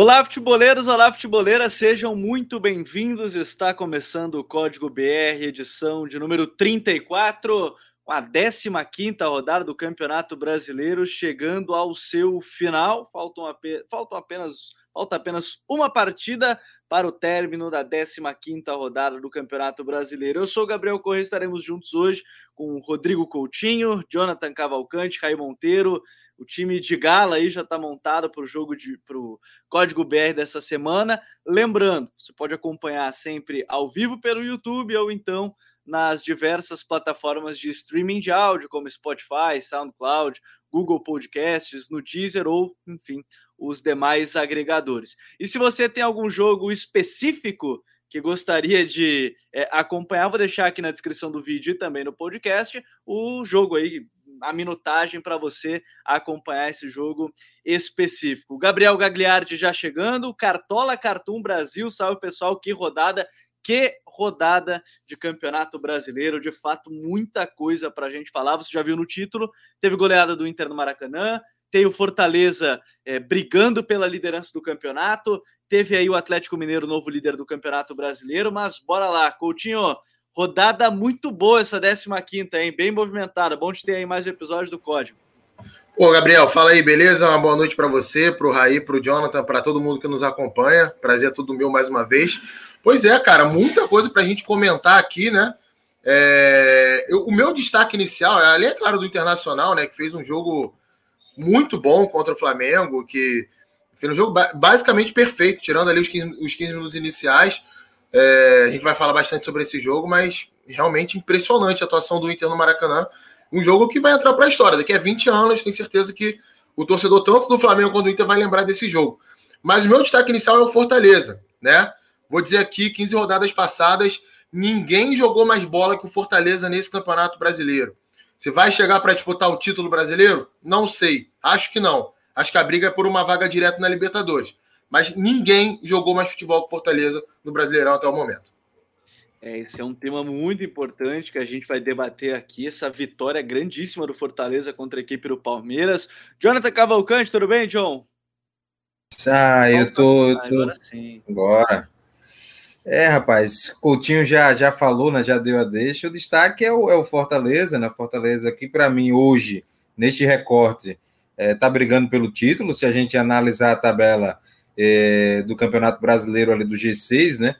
Olá, futeboleiros, olá, futeboleiras, sejam muito bem-vindos. Está começando o Código BR, edição de número 34, com a 15 rodada do Campeonato Brasileiro, chegando ao seu final. Faltam, faltam apenas, falta apenas uma partida para o término da 15 rodada do Campeonato Brasileiro. Eu sou Gabriel Corrêa, estaremos juntos hoje com Rodrigo Coutinho, Jonathan Cavalcante, Raí Monteiro, o time de gala aí já está montado para o jogo de para o Código BR dessa semana. Lembrando, você pode acompanhar sempre ao vivo pelo YouTube ou então nas diversas plataformas de streaming de áudio, como Spotify, SoundCloud, Google Podcasts, no Deezer ou, enfim, os demais agregadores. E se você tem algum jogo específico que gostaria de é, acompanhar, vou deixar aqui na descrição do vídeo e também no podcast o jogo aí a minutagem para você acompanhar esse jogo específico. Gabriel Gagliardi já chegando, Cartola Cartoon Brasil, salve pessoal, que rodada, que rodada de campeonato brasileiro, de fato, muita coisa para a gente falar. Você já viu no título, teve goleada do Inter no Maracanã, tem o Fortaleza é, brigando pela liderança do campeonato, teve aí o Atlético Mineiro, novo líder do campeonato brasileiro, mas bora lá, Coutinho, Rodada muito boa essa 15, hein? Bem movimentada. Bom de ter aí mais um episódio do Código. Ô, Gabriel, fala aí, beleza? Uma boa noite para você, para o Raí, para o Jonathan, para todo mundo que nos acompanha. Prazer é tudo meu mais uma vez. Pois é, cara, muita coisa para a gente comentar aqui, né? É... Eu, o meu destaque inicial, além, é claro, do Internacional, né? Que fez um jogo muito bom contra o Flamengo, que fez um jogo basicamente perfeito, tirando ali os 15, os 15 minutos iniciais. É, a gente vai falar bastante sobre esse jogo, mas realmente impressionante a atuação do Inter no Maracanã. Um jogo que vai entrar para a história. Daqui a 20 anos, tenho certeza que o torcedor, tanto do Flamengo quanto do Inter, vai lembrar desse jogo. Mas o meu destaque inicial é o Fortaleza, né? Vou dizer aqui, 15 rodadas passadas, ninguém jogou mais bola que o Fortaleza nesse Campeonato Brasileiro. Se vai chegar para disputar o título brasileiro? Não sei. Acho que não. Acho que a briga é por uma vaga direta na Libertadores mas ninguém jogou mais futebol com Fortaleza no Brasileirão até o momento. É, esse é um tema muito importante que a gente vai debater aqui, essa vitória grandíssima do Fortaleza contra a equipe do Palmeiras. Jonathan Cavalcante, tudo bem, John? Ah, eu tô, eu tô... Agora sim. Agora. É, rapaz, Coutinho já, já falou, né, já deu a deixa. O destaque é o, é o Fortaleza, né? Fortaleza aqui, para mim, hoje, neste recorte, é, tá brigando pelo título. Se a gente analisar a tabela, é, do Campeonato Brasileiro ali do G6, né?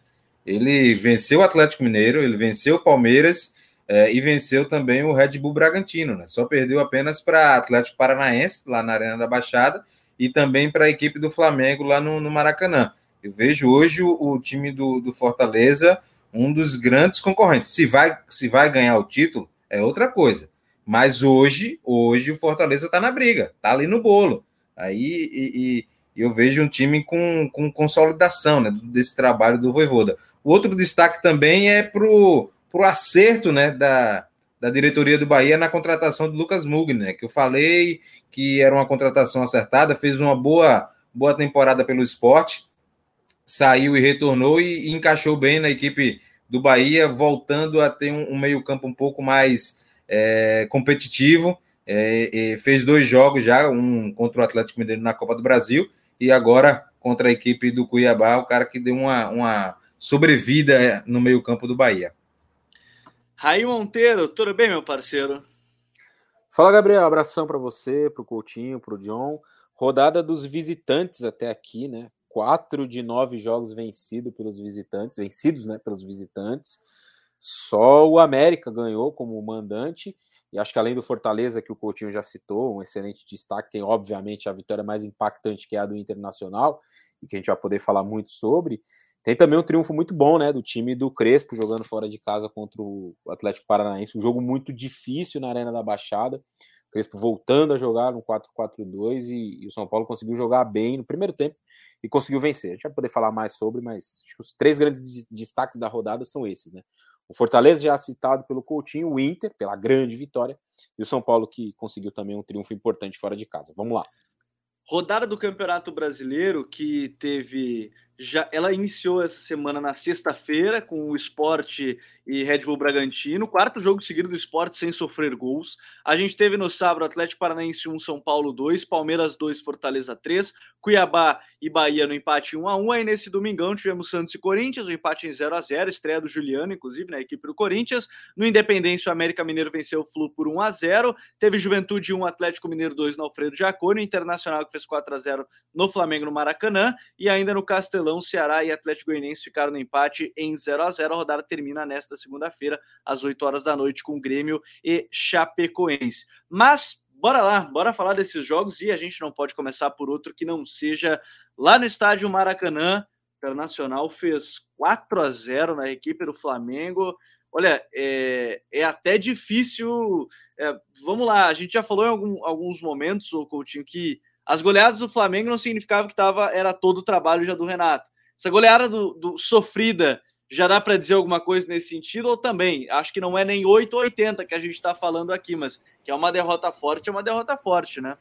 Ele venceu o Atlético Mineiro, ele venceu o Palmeiras é, e venceu também o Red Bull Bragantino, né? Só perdeu apenas para Atlético Paranaense, lá na Arena da Baixada, e também para a equipe do Flamengo lá no, no Maracanã. Eu vejo hoje o, o time do, do, Fortaleza um dos grandes concorrentes. Se vai, se vai ganhar o título, é outra coisa. Mas hoje, hoje o Fortaleza está na briga, está ali no bolo. Aí e, e eu vejo um time com, com consolidação né, desse trabalho do Voivoda. O outro destaque também é para o acerto né, da, da diretoria do Bahia na contratação do Lucas Mugni, né, que eu falei que era uma contratação acertada, fez uma boa, boa temporada pelo esporte, saiu e retornou e, e encaixou bem na equipe do Bahia, voltando a ter um, um meio-campo um pouco mais é, competitivo. É, fez dois jogos já, um contra o Atlético Mineiro na Copa do Brasil e agora contra a equipe do Cuiabá, o cara que deu uma, uma sobrevida no meio-campo do Bahia. Raí Monteiro, tudo bem, meu parceiro? Fala, Gabriel. Abração para você, para o Coutinho, para o John. Rodada dos visitantes até aqui, né? Quatro de nove jogos vencidos pelos visitantes, vencidos, né, pelos visitantes. Só o América ganhou como mandante e acho que além do Fortaleza, que o Coutinho já citou, um excelente destaque, tem obviamente a vitória mais impactante que é a do Internacional, e que a gente vai poder falar muito sobre. Tem também um triunfo muito bom, né, do time do Crespo jogando fora de casa contra o Atlético Paranaense, um jogo muito difícil na Arena da Baixada. O Crespo voltando a jogar no 4-4-2 e, e, o São Paulo conseguiu jogar bem no primeiro tempo e conseguiu vencer. A gente vai poder falar mais sobre, mas os três grandes destaques da rodada são esses, né? O Fortaleza já citado pelo Coutinho, o Inter pela grande vitória e o São Paulo que conseguiu também um triunfo importante fora de casa. Vamos lá. Rodada do Campeonato Brasileiro que teve já ela iniciou essa semana na sexta-feira com o Esporte e Red Bull Bragantino, quarto jogo seguido do Esporte sem sofrer gols. A gente teve no sábado Atlético Paranaense 1, São Paulo 2, Palmeiras 2, Fortaleza 3, Cuiabá e Bahia no empate 1 a 1. Aí nesse domingão tivemos Santos e Corinthians, o empate em 0 a 0, estreia do Juliano, inclusive, na equipe do Corinthians. No Independência, o América Mineiro venceu o Flu por 1 a 0. Teve Juventude 1, Atlético Mineiro 2 no Alfredo Jaconi, Internacional que fez 4 a 0 no Flamengo no Maracanã e ainda no Castelão Castelão, Ceará e Atlético Goianiense ficaram no empate em 0 a 0 A rodada termina nesta segunda-feira, às 8 horas da noite, com Grêmio e Chapecoense. Mas bora lá, bora falar desses jogos e a gente não pode começar por outro que não seja lá no estádio Maracanã. Internacional fez 4 a 0 na equipe do Flamengo. Olha, é, é até difícil. É, vamos lá, a gente já falou em algum, alguns momentos, o Coutinho, que as goleadas do Flamengo não significava que tava, era todo o trabalho já do Renato. Essa goleada do, do sofrida já dá para dizer alguma coisa nesse sentido ou também? Acho que não é nem 8 ou 80 que a gente está falando aqui, mas que é uma derrota forte, é uma derrota forte, né?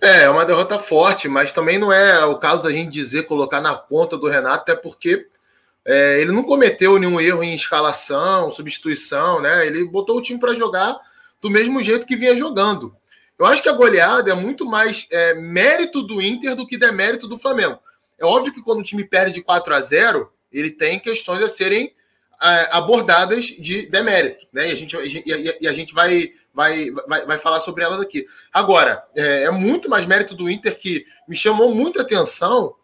É, é uma derrota forte, mas também não é o caso da gente dizer, colocar na conta do Renato, até porque é, ele não cometeu nenhum erro em escalação, substituição, né? Ele botou o time para jogar do mesmo jeito que vinha jogando. Eu acho que a goleada é muito mais é, mérito do Inter do que demérito do Flamengo. É óbvio que quando o time perde de 4 a 0, ele tem questões a serem é, abordadas de demérito, né? E a gente, e, e a gente vai, vai, vai, vai falar sobre elas aqui. Agora, é, é muito mais mérito do Inter que me chamou muita atenção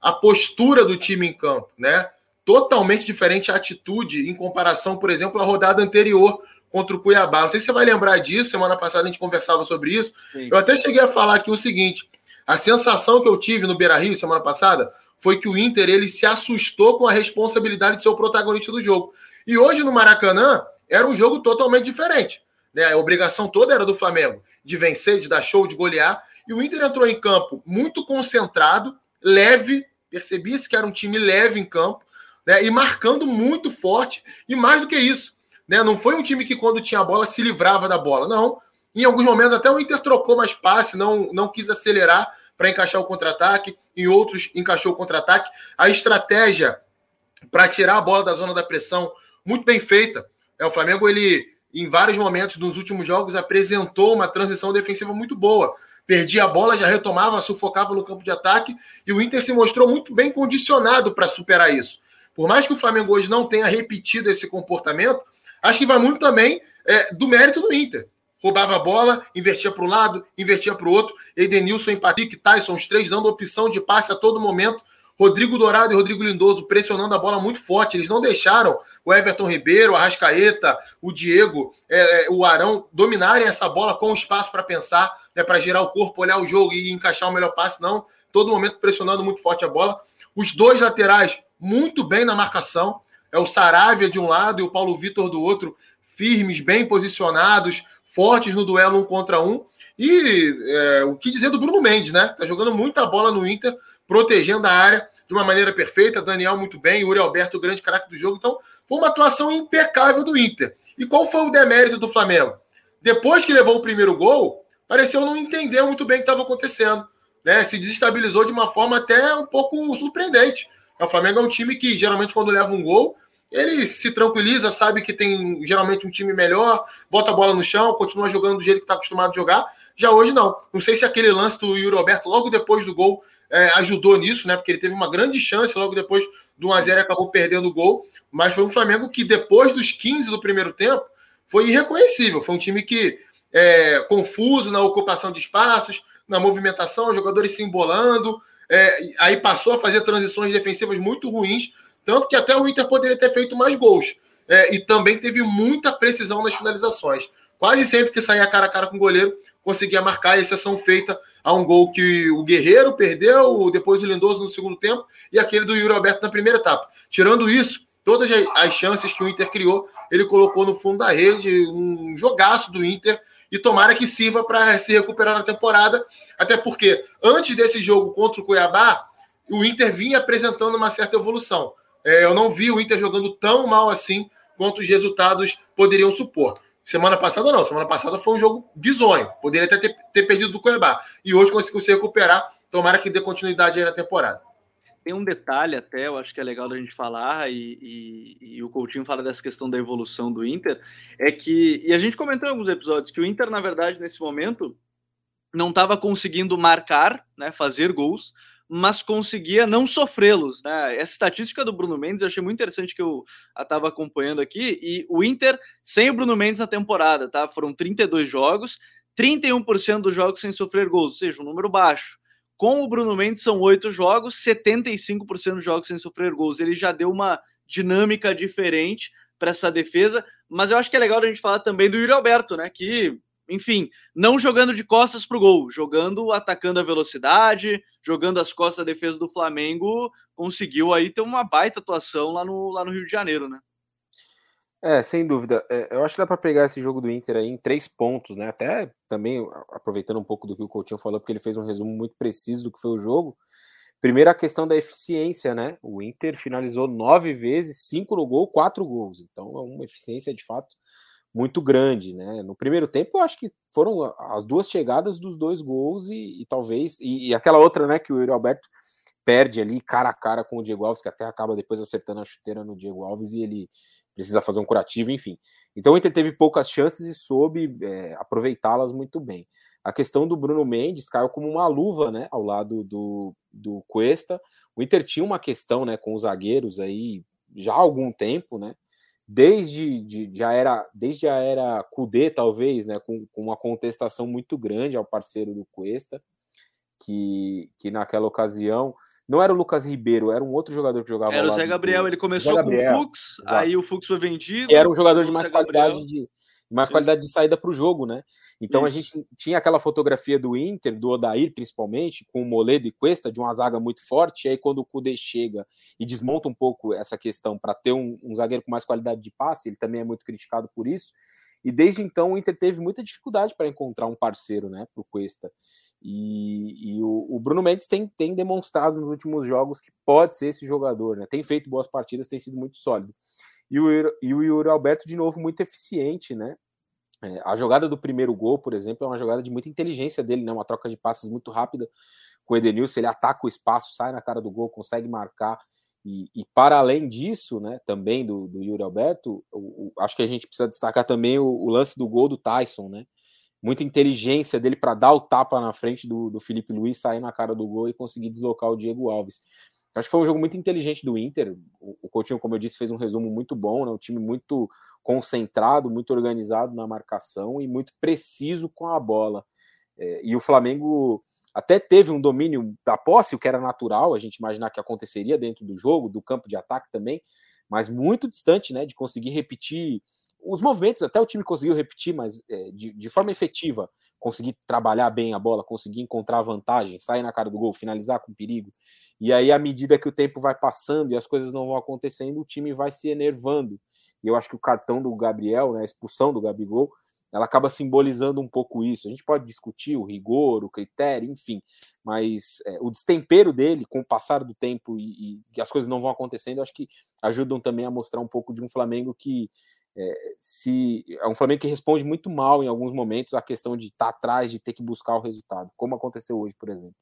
a postura do time em campo, né? Totalmente diferente a atitude em comparação, por exemplo, à rodada anterior, contra o Cuiabá. Não sei se você vai lembrar disso, semana passada a gente conversava sobre isso. Sim. Eu até cheguei a falar aqui o seguinte: a sensação que eu tive no Beira Rio semana passada foi que o Inter ele se assustou com a responsabilidade de ser o protagonista do jogo. E hoje no Maracanã era um jogo totalmente diferente. Né? A obrigação toda era do Flamengo de vencer, de dar show, de golear. E o Inter entrou em campo muito concentrado, leve, percebia-se que era um time leve em campo, né? e marcando muito forte. E mais do que isso, né? Não foi um time que, quando tinha a bola, se livrava da bola. Não. Em alguns momentos, até o Inter trocou mais passe, não, não quis acelerar para encaixar o contra-ataque. Em outros, encaixou o contra-ataque. A estratégia para tirar a bola da zona da pressão, muito bem feita. É, o Flamengo, ele, em vários momentos nos últimos jogos, apresentou uma transição defensiva muito boa. Perdia a bola, já retomava, sufocava no campo de ataque. E o Inter se mostrou muito bem condicionado para superar isso. Por mais que o Flamengo hoje não tenha repetido esse comportamento, Acho que vai muito também é, do mérito do Inter. Roubava a bola, invertia para um lado, invertia para o outro. Edenilson e Patrick Tyson, os três dando opção de passe a todo momento. Rodrigo Dourado e Rodrigo Lindoso pressionando a bola muito forte. Eles não deixaram o Everton Ribeiro, a Rascaeta, o Diego, é, é, o Arão dominarem essa bola com espaço para pensar, né, para girar o corpo, olhar o jogo e encaixar o melhor passe. Não, todo momento pressionando muito forte a bola. Os dois laterais muito bem na marcação é o Saravia de um lado e o Paulo Vitor do outro, firmes, bem posicionados, fortes no duelo um contra um. E é, o que dizer do Bruno Mendes, né? Tá jogando muita bola no Inter, protegendo a área de uma maneira perfeita. Daniel muito bem, Uri Alberto, grande craque do jogo. Então, foi uma atuação impecável do Inter. E qual foi o demérito do Flamengo? Depois que levou o primeiro gol, pareceu não entender muito bem o que estava acontecendo. Né? Se desestabilizou de uma forma até um pouco surpreendente. O Flamengo é um time que, geralmente, quando leva um gol, ele se tranquiliza, sabe que tem geralmente um time melhor, bota a bola no chão, continua jogando do jeito que está acostumado a jogar. Já hoje não. Não sei se aquele lance do Yuri Alberto logo depois do gol é, ajudou nisso, né? Porque ele teve uma grande chance logo depois do 1x0 e acabou perdendo o gol. Mas foi um Flamengo que, depois dos 15 do primeiro tempo, foi irreconhecível. Foi um time que é confuso na ocupação de espaços, na movimentação, os jogadores se embolando. É, aí passou a fazer transições defensivas muito ruins tanto que até o Inter poderia ter feito mais gols. É, e também teve muita precisão nas finalizações. Quase sempre que saía cara a cara com o goleiro, conseguia marcar, exceção feita a um gol que o Guerreiro perdeu, depois o Lindoso no segundo tempo, e aquele do Yuri Alberto na primeira etapa. Tirando isso, todas as chances que o Inter criou, ele colocou no fundo da rede, um jogaço do Inter, e tomara que sirva para se recuperar na temporada, até porque antes desse jogo contra o Cuiabá, o Inter vinha apresentando uma certa evolução. É, eu não vi o Inter jogando tão mal assim quanto os resultados poderiam supor. Semana passada não, semana passada foi um jogo bizonho. Poderia até ter, ter perdido do Cuiabá. E hoje conseguiu se recuperar. Tomara que dê continuidade aí na temporada. tem um detalhe até, eu acho que é legal da gente falar, e, e, e, o Coutinho fala dessa questão da evolução do Inter, é que, e a gente comentou em alguns episódios, que o Inter, na verdade, nesse momento, não estava conseguindo marcar, né, fazer gols, mas conseguia não sofrê-los. Né? Essa estatística do Bruno Mendes eu achei muito interessante que eu estava acompanhando aqui. E o Inter, sem o Bruno Mendes na temporada, tá? foram 32 jogos, 31% dos jogos sem sofrer gols, ou seja, um número baixo. Com o Bruno Mendes são oito jogos, 75% dos jogos sem sofrer gols. Ele já deu uma dinâmica diferente para essa defesa, mas eu acho que é legal a gente falar também do Yuri Alberto, né? Que enfim, não jogando de costas para o gol, jogando, atacando a velocidade, jogando as costas da defesa do Flamengo, conseguiu aí ter uma baita atuação lá no, lá no Rio de Janeiro, né? É, sem dúvida. É, eu acho que dá para pegar esse jogo do Inter aí em três pontos, né? Até também aproveitando um pouco do que o Coutinho falou, porque ele fez um resumo muito preciso do que foi o jogo. Primeiro, a questão da eficiência, né? O Inter finalizou nove vezes, cinco no gol, quatro gols. Então, é uma eficiência de fato muito grande, né? No primeiro tempo, eu acho que foram as duas chegadas dos dois gols e, e talvez e, e, aquela outra, né, que o Yuri Alberto perde ali cara a cara com o Diego Alves, que até acaba depois acertando a chuteira no Diego Alves e ele precisa fazer um curativo, enfim. Então o Inter teve poucas chances e soube é, aproveitá-las muito bem. A questão do Bruno Mendes caiu como uma luva, né, ao lado do, do Cuesta. O Inter tinha uma questão, né, com os zagueiros aí já há algum tempo, né? Desde de, já era desde a era Cudê, talvez, né, com, com, uma contestação muito grande ao parceiro do Cuesta, que, que naquela ocasião não era o Lucas Ribeiro, era um outro jogador que jogava Era o Zé Gabriel, do... ele começou com o Fux, exato. aí o Fux foi vendido. E era um jogador de mais qualidade de, mais Isso. qualidade de saída para o jogo, né? Então Isso. a gente tinha aquela fotografia do Inter, do Odair principalmente, com o Moledo e Cuesta, de uma zaga muito forte, e aí quando o Kudê chega e desmonta um pouco essa questão para ter um, um, zagueiro com mais qualidade de passe, ele também é muito criticado por isso, e desde então o Inter teve muita dificuldade para encontrar um parceiro, né, para o Cuesta. E, e o, o, Bruno Mendes tem, tem demonstrado nos últimos jogos que pode ser esse jogador, né? Tem feito boas partidas, tem sido muito sólido. E o, e o Yuri Alberto, de novo, muito eficiente, né? É, a jogada do primeiro gol, por exemplo, é uma jogada de muita inteligência dele, né? Uma troca de passes muito rápida com o Edenilson, ele ataca o espaço, sai na cara do gol, consegue marcar. E, e para além disso, né, também do, do Yuri Alberto, o, o, acho que a gente precisa destacar também o, o, lance do gol do Tyson, né? Muita inteligência dele para dar o tapa na frente do, do Felipe Luiz, sair na cara do gol e conseguir deslocar o Diego Alves. Acho que foi um jogo muito inteligente do Inter. O Coutinho, como eu disse, fez um resumo muito bom, né? Um time muito concentrado, muito organizado na marcação e muito preciso com a bola. É, e o Flamengo até teve um domínio da posse, o que era natural, a gente imaginar que aconteceria dentro do jogo, do campo de ataque também, mas muito distante, né, de conseguir repetir os movimentos. Até o time conseguiu repetir, mas é, de, de forma efetiva conseguir trabalhar bem a bola, conseguir encontrar vantagem, sair na cara do gol, finalizar com perigo. E aí, à medida que o tempo vai passando e as coisas não vão acontecendo, o time vai se enervando. E eu acho que o cartão do Gabriel, né, a expulsão do Gabigol, ela acaba simbolizando um pouco isso. A gente pode discutir o rigor, o critério, enfim, mas é, o destempero dele com o passar do tempo e, e as coisas não vão acontecendo, acho que ajudam também a mostrar um pouco de um Flamengo que é, se é um Flamengo que responde muito mal em alguns momentos a questão de estar tá atrás, de ter que buscar o resultado, como aconteceu hoje, por exemplo.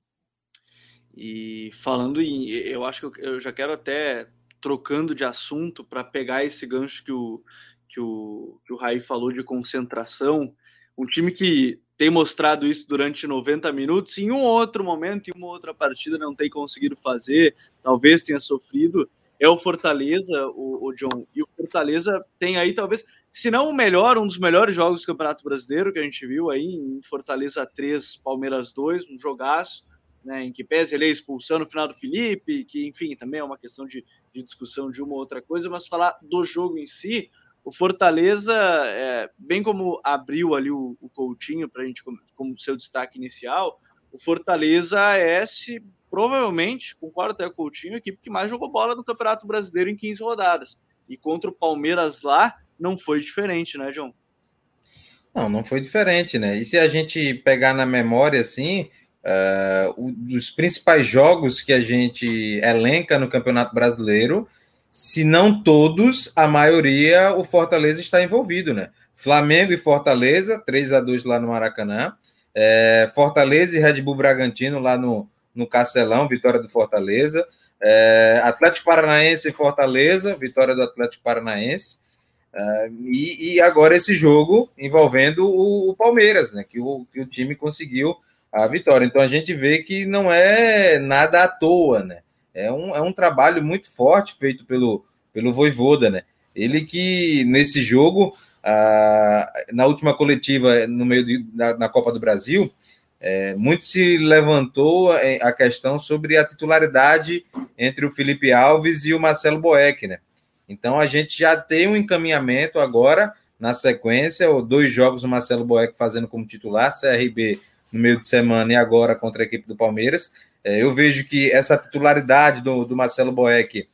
E falando em, eu acho que eu já quero até trocando de assunto para pegar esse gancho que o que o que o Raí falou de concentração, um time que tem mostrado isso durante 90 minutos, em um outro momento, em uma outra partida não tem conseguido fazer, talvez tenha sofrido, é o Fortaleza, o, o, John. E o Fortaleza tem aí, talvez, se não o melhor, um dos melhores jogos do Campeonato Brasileiro que a gente viu aí, em Fortaleza 3, Palmeiras 2, um jogaço, né, em que pese ele é expulsão no final do Felipe, que, enfim, também é uma questão de, de discussão de uma ou outra coisa, mas falar do jogo em si, o Fortaleza, é, bem como abriu ali o, o Coutinho para a gente como, como seu destaque inicial, o Fortaleza é, se provavelmente, concordo até com o Coutinho, a equipe que mais jogou bola no Campeonato Brasileiro em 15 rodadas. E contra o Palmeiras lá, não foi diferente, né, João? Não, não foi diferente, né? E se a gente pegar na memória, assim, uh, principais jogos que a gente elenca no Campeonato Brasileiro, se não todos, a maioria, o Fortaleza está envolvido, né? Flamengo e Fortaleza, 3 a 2 lá no Maracanã. É, Fortaleza e Red Bull Bragantino lá no, no Castelão, vitória do Fortaleza. É, Atlético Paranaense e Fortaleza, vitória do Atlético Paranaense. É, e, e, agora esse jogo envolvendo o, o Palmeiras, né? Que o, que o time conseguiu a vitória. Então a gente vê que não é nada à toa, né? É um, é um trabalho muito forte feito pelo, pelo Voivoda, né? Ele que nesse jogo, na última coletiva no meio de, da, na Copa do Brasil, é, muito se levantou é, a questão sobre a titularidade entre o Felipe Alves e o Marcelo Boeck, né? Então a gente já tem um encaminhamento agora na sequência, dois jogos o Marcelo Boeck fazendo como titular, CRB no meio de semana e agora contra a equipe do Palmeiras. É, eu vejo que essa titularidade do, do Marcelo Boeck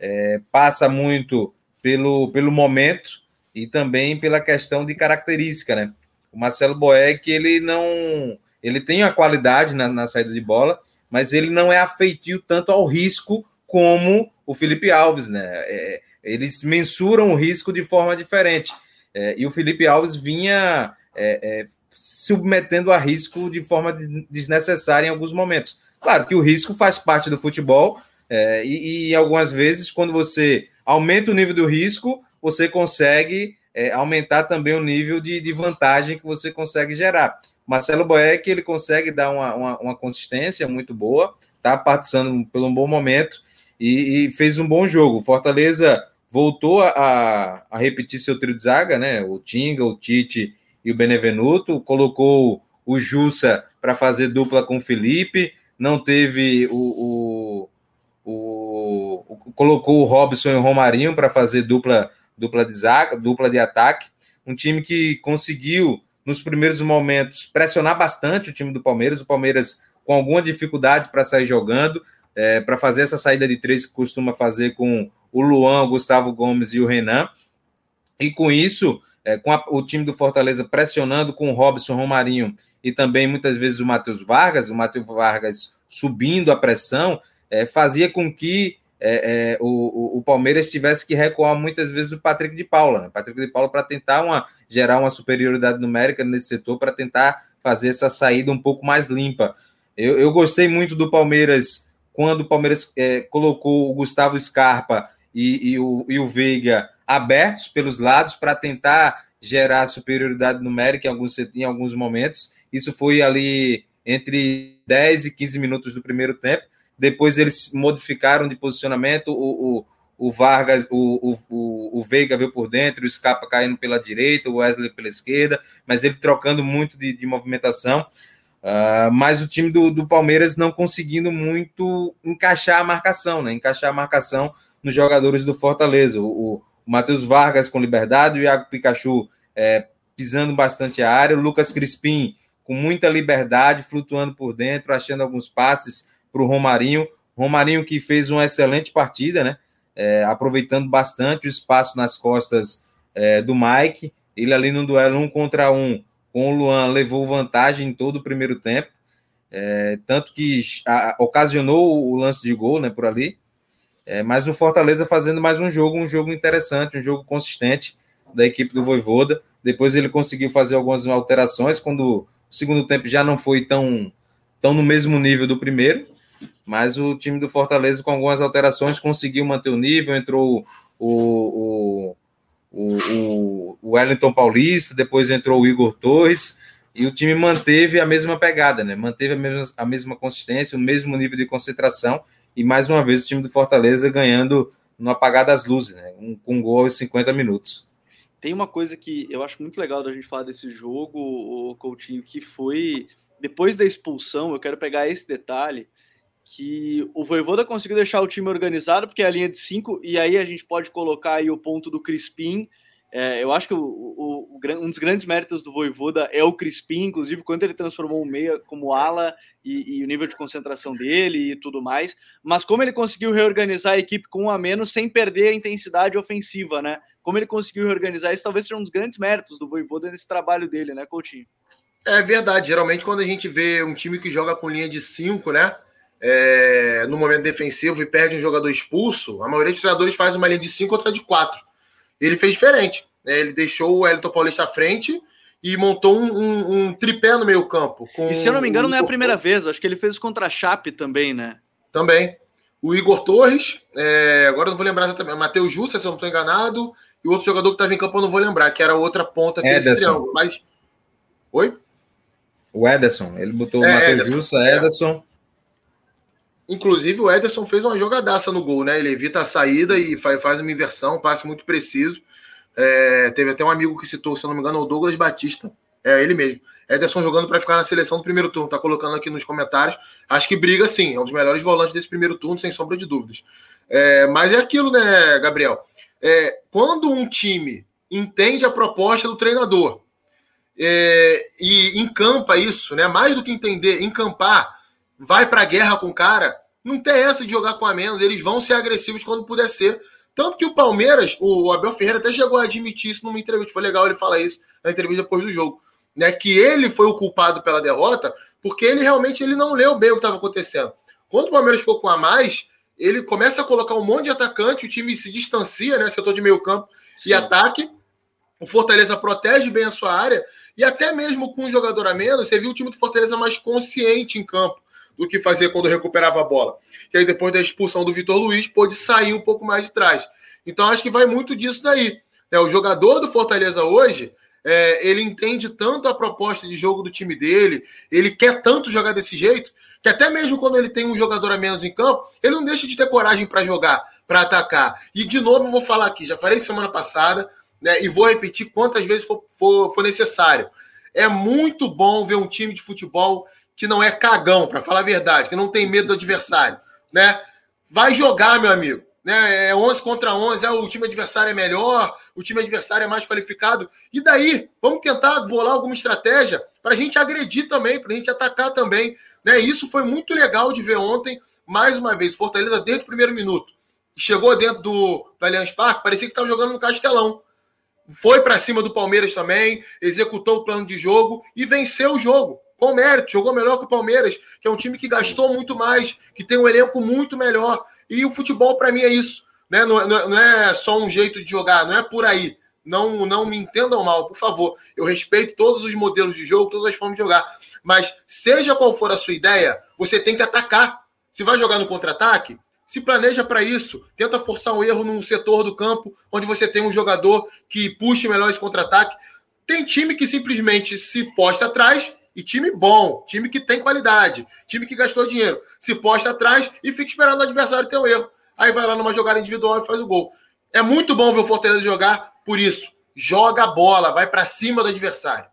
é, passa muito pelo, pelo momento e também pela questão de característica, né? O Marcelo Boeck, ele não ele tem a qualidade na, na saída de bola, mas ele não é afeitio tanto ao risco como o Felipe Alves, né? É, eles mensuram o risco de forma diferente. É, e o Felipe Alves vinha é, é submetendo a risco de forma desnecessária em alguns momentos. Claro que o risco faz parte do futebol, é, e, e, algumas vezes, quando você aumenta o nível do risco, você consegue é, aumentar também o nível de, de, vantagem que você consegue gerar. Marcelo Boeck, ele consegue dar uma, uma, uma consistência muito boa, está participando pelo um bom momento e, e, fez um bom jogo. Fortaleza voltou a, a, repetir seu trio de zaga, né? O Tinga, o Tite e o Benevenuto, colocou o Jussa para fazer dupla com o Felipe, não teve o, o, o colocou o Robson e o Romarinho para fazer dupla dupla de zaga, dupla de ataque, um time que conseguiu nos primeiros momentos, pressionar bastante o time do Palmeiras. O Palmeiras com alguma dificuldade para sair jogando, é, para fazer essa saída de três que costuma fazer com o Luan, o Gustavo Gomes e o Renan. E com isso, é, com a, o time do Fortaleza pressionando com o Robson Romarinho e também muitas vezes o Matheus Vargas, o Matheus Vargas subindo a pressão, é, fazia com que é, é, o, o, Palmeiras tivesse que recuar muitas vezes o Patrick de Paula, né? Patrick de Paula para tentar uma, gerar uma superioridade numérica nesse setor, para tentar fazer essa saída um pouco mais limpa. Eu, eu gostei muito do Palmeiras quando o Palmeiras é, colocou o Gustavo Scarpa e, e, o, e o Veiga abertos pelos lados para tentar gerar superioridade numérica em alguns, em alguns momentos. Isso foi ali entre 10 e 15 minutos do primeiro tempo. Depois eles modificaram de posicionamento, o, o, o Vargas, o, o, o Veiga veio por dentro, o Scarpa caindo pela direita, o Wesley pela esquerda, mas ele trocando muito de, de movimentação. Uh, mas o time do, do, Palmeiras não conseguindo muito encaixar a marcação, né? Encaixar a marcação nos jogadores do Fortaleza. O, o Matheus Vargas com liberdade, o Iago Pikachu é, pisando bastante a área, o Lucas Crispim com muita liberdade, flutuando por dentro, achando alguns passes para o Romarinho. Romarinho que fez uma excelente partida, né? É, aproveitando bastante o espaço nas costas é, do Mike. Ele ali no duelo um contra um com o Luan levou vantagem em todo o primeiro tempo. É, tanto que a, ocasionou o lance de gol né, por ali. É, mas o Fortaleza fazendo mais um jogo, um jogo interessante, um jogo consistente da equipe do Voivoda. Depois ele conseguiu fazer algumas alterações quando o segundo tempo já não foi tão, tão no mesmo nível do primeiro mas o time do Fortaleza, com algumas alterações, conseguiu manter o nível. Entrou o, o, o, o Wellington Paulista, depois entrou o Igor Torres, e o time manteve a mesma pegada, né? Manteve a mesma, a mesma consistência, o mesmo nível de concentração, e mais uma vez o time do Fortaleza ganhando no apagar das luzes, né? Um, com um gol aos 50 minutos. Tem uma coisa que eu acho muito legal da gente falar desse jogo, o Coutinho, que foi depois da expulsão, eu quero pegar esse detalhe que o Voivoda conseguiu deixar o time organizado, porque é a linha de cinco, e aí a gente pode colocar aí o ponto do Crispim. É, eu acho que o, o, um dos grandes méritos do Voivoda é o Crispim, inclusive quando ele transformou o meia como ala e, e, o nível de concentração dele e tudo mais. Mas como ele conseguiu reorganizar a equipe com um a menos sem perder a intensidade ofensiva, né? Como ele conseguiu reorganizar isso, talvez seja um dos grandes méritos do Voivoda nesse trabalho dele, né, Coutinho? É verdade. Geralmente, quando a gente vê um time que joga com linha de cinco, né? É, no momento defensivo e perde um jogador expulso, a maioria dos treinadores faz uma linha de 5 outra de 4. Ele fez diferente. Né? Ele deixou o Elton Paulista à frente e montou um, um, um tripé no meio campo. e se eu não me engano, não é a primeira vez. Acho que ele fez contra a Chape também, né? Também. o Igor Torres, é, agora eu não vou lembrar também, Matheus Jussa, se eu não estou enganado, e o outro jogador que estava em campo eu não vou lembrar, que era outra ponta aqui desse triângulo. Mas. Oi? O Ederson, ele botou é, o Matheus Jussa, é. Ederson. Inclusive, o Ederson fez uma jogadaça no gol, né? Ele evita a saída e faz, uma inversão, um passe muito preciso. É, teve até um amigo que citou, se não me engano, o Douglas Batista. É ele mesmo. Ederson jogando para ficar na seleção do primeiro turno, tá colocando aqui nos comentários. Acho que briga sim, é um dos melhores volantes desse primeiro turno, sem sombra de dúvidas. É, mas é aquilo, né, Gabriel? É, quando um time entende a proposta do treinador é, e encampa isso, né? Mais do que entender, encampar, vai para a guerra com o cara, não tem essa de jogar com a menos, eles vão ser agressivos quando puder ser. Tanto que o Palmeiras, o Abel Ferreira até chegou a admitir isso numa entrevista, foi legal ele falar isso na entrevista depois do jogo né, que ele foi o culpado pela derrota, porque ele realmente ele não leu bem o que estava acontecendo. Quando o Palmeiras ficou com a mais, ele começa a colocar um monte de atacante, o time se distancia, né, setor de meio campo Sim. e ataque. O Fortaleza protege bem a sua área e até mesmo com um jogador a menos, você viu o time do Fortaleza mais consciente em campo do que fazia quando recuperava a bola. E aí depois da expulsão do Vitor Luiz, pôde sair um pouco mais de trás. Então acho que vai muito disso daí. Né? O jogador do Fortaleza hoje, é, ele entende tanto a proposta de jogo do time dele, ele quer tanto jogar desse jeito, que até mesmo quando ele tem um jogador a menos em campo, ele não deixa de ter coragem para jogar, para atacar. E de novo, vou falar aqui, já falei semana passada, né, e vou repetir quantas vezes for, for, for necessário. É muito bom ver um time de futebol que não é cagão, para falar a verdade, que não tem medo do adversário. Né? Vai jogar, meu amigo né? É 11 contra 11, é, o time adversário é melhor, o time adversário é mais qualificado. E daí, vamos tentar bolar alguma estratégia para a gente agredir também, para a gente atacar também. Né? Isso foi muito legal de ver ontem, mais uma vez, Fortaleza dentro do primeiro minuto. Chegou dentro do, do Allianz Parque, parecia que estava jogando no Castelão. Foi para cima do Palmeiras também, executou o plano de jogo e venceu o jogo. Com mérito, jogou melhor que o Palmeiras, que é um time que gastou muito mais, que tem um elenco muito melhor. E o futebol, para mim, é isso. Né? Não, não, não, é só um jeito de jogar, não é por aí. Não, não me entendam mal, por favor. Eu respeito todos os modelos de jogo, todas as formas de jogar. Mas, seja qual for a sua ideia, você tem que atacar. Se vai jogar no contra-ataque, se planeja para isso. Tenta forçar um erro num setor do campo onde você tem um jogador que puxe melhor esse contra-ataque. Tem time que simplesmente se posta atrás e time bom, time que tem qualidade, time que gastou dinheiro, se posta atrás e fica esperando o adversário ter um erro. Aí vai lá numa jogada individual e faz o gol. É muito bom ver o Fortaleza jogar por isso. Joga a bola, vai para cima do adversário.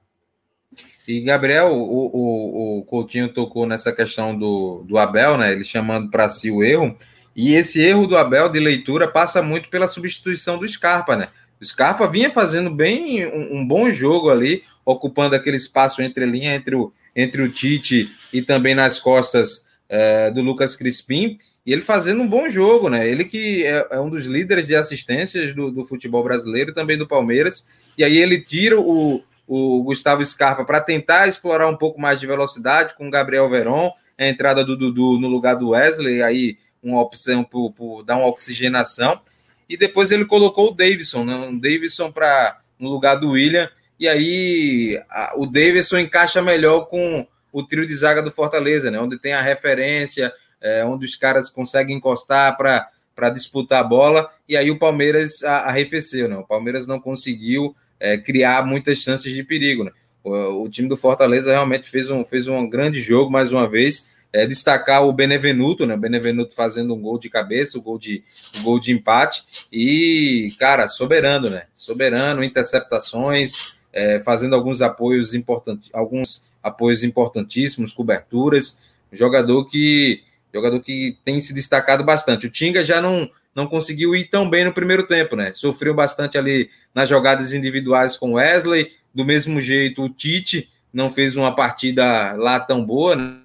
E, Gabriel, o, o, o Coutinho tocou nessa questão do, do Abel, né? Ele chamando para si o erro. E esse erro do Abel de leitura passa muito pela substituição do Scarpa, né? O Scarpa vinha fazendo bem um, um bom jogo ali, ocupando aquele espaço entre linha, entre o, entre o Tite e também nas costas é, do Lucas Crispim, e ele fazendo um bom jogo, né? Ele que é, é um dos líderes de assistências do, do, futebol brasileiro, também do Palmeiras, e aí ele tira o, o Gustavo Scarpa para tentar explorar um pouco mais de velocidade com o Gabriel Veron, a entrada do Dudu no lugar do Wesley, aí uma opção por dar uma oxigenação, e depois ele colocou o Davidson, né? o Davidson para no lugar do William, e aí a, o Davidson encaixa melhor com o trio de zaga do Fortaleza, né? Onde tem a referência, é, onde os caras conseguem encostar para disputar a bola, e aí o Palmeiras arrefeceu, né? O Palmeiras não conseguiu é, criar muitas chances de perigo, né? O, time do Fortaleza realmente fez um, fez um grande jogo mais uma vez. É, destacar o Benevenuto, né? Benevenuto fazendo um gol de cabeça, um gol de, um gol de empate. E, cara, soberano, né? Soberano, interceptações, é, fazendo alguns apoios importantes, alguns apoios importantíssimos, coberturas, jogador que jogador que tem se destacado bastante. O Tinga já não não conseguiu ir tão bem no primeiro tempo, né? Sofreu bastante ali nas jogadas individuais com Wesley, do mesmo jeito o Tite não fez uma partida lá tão boa, né?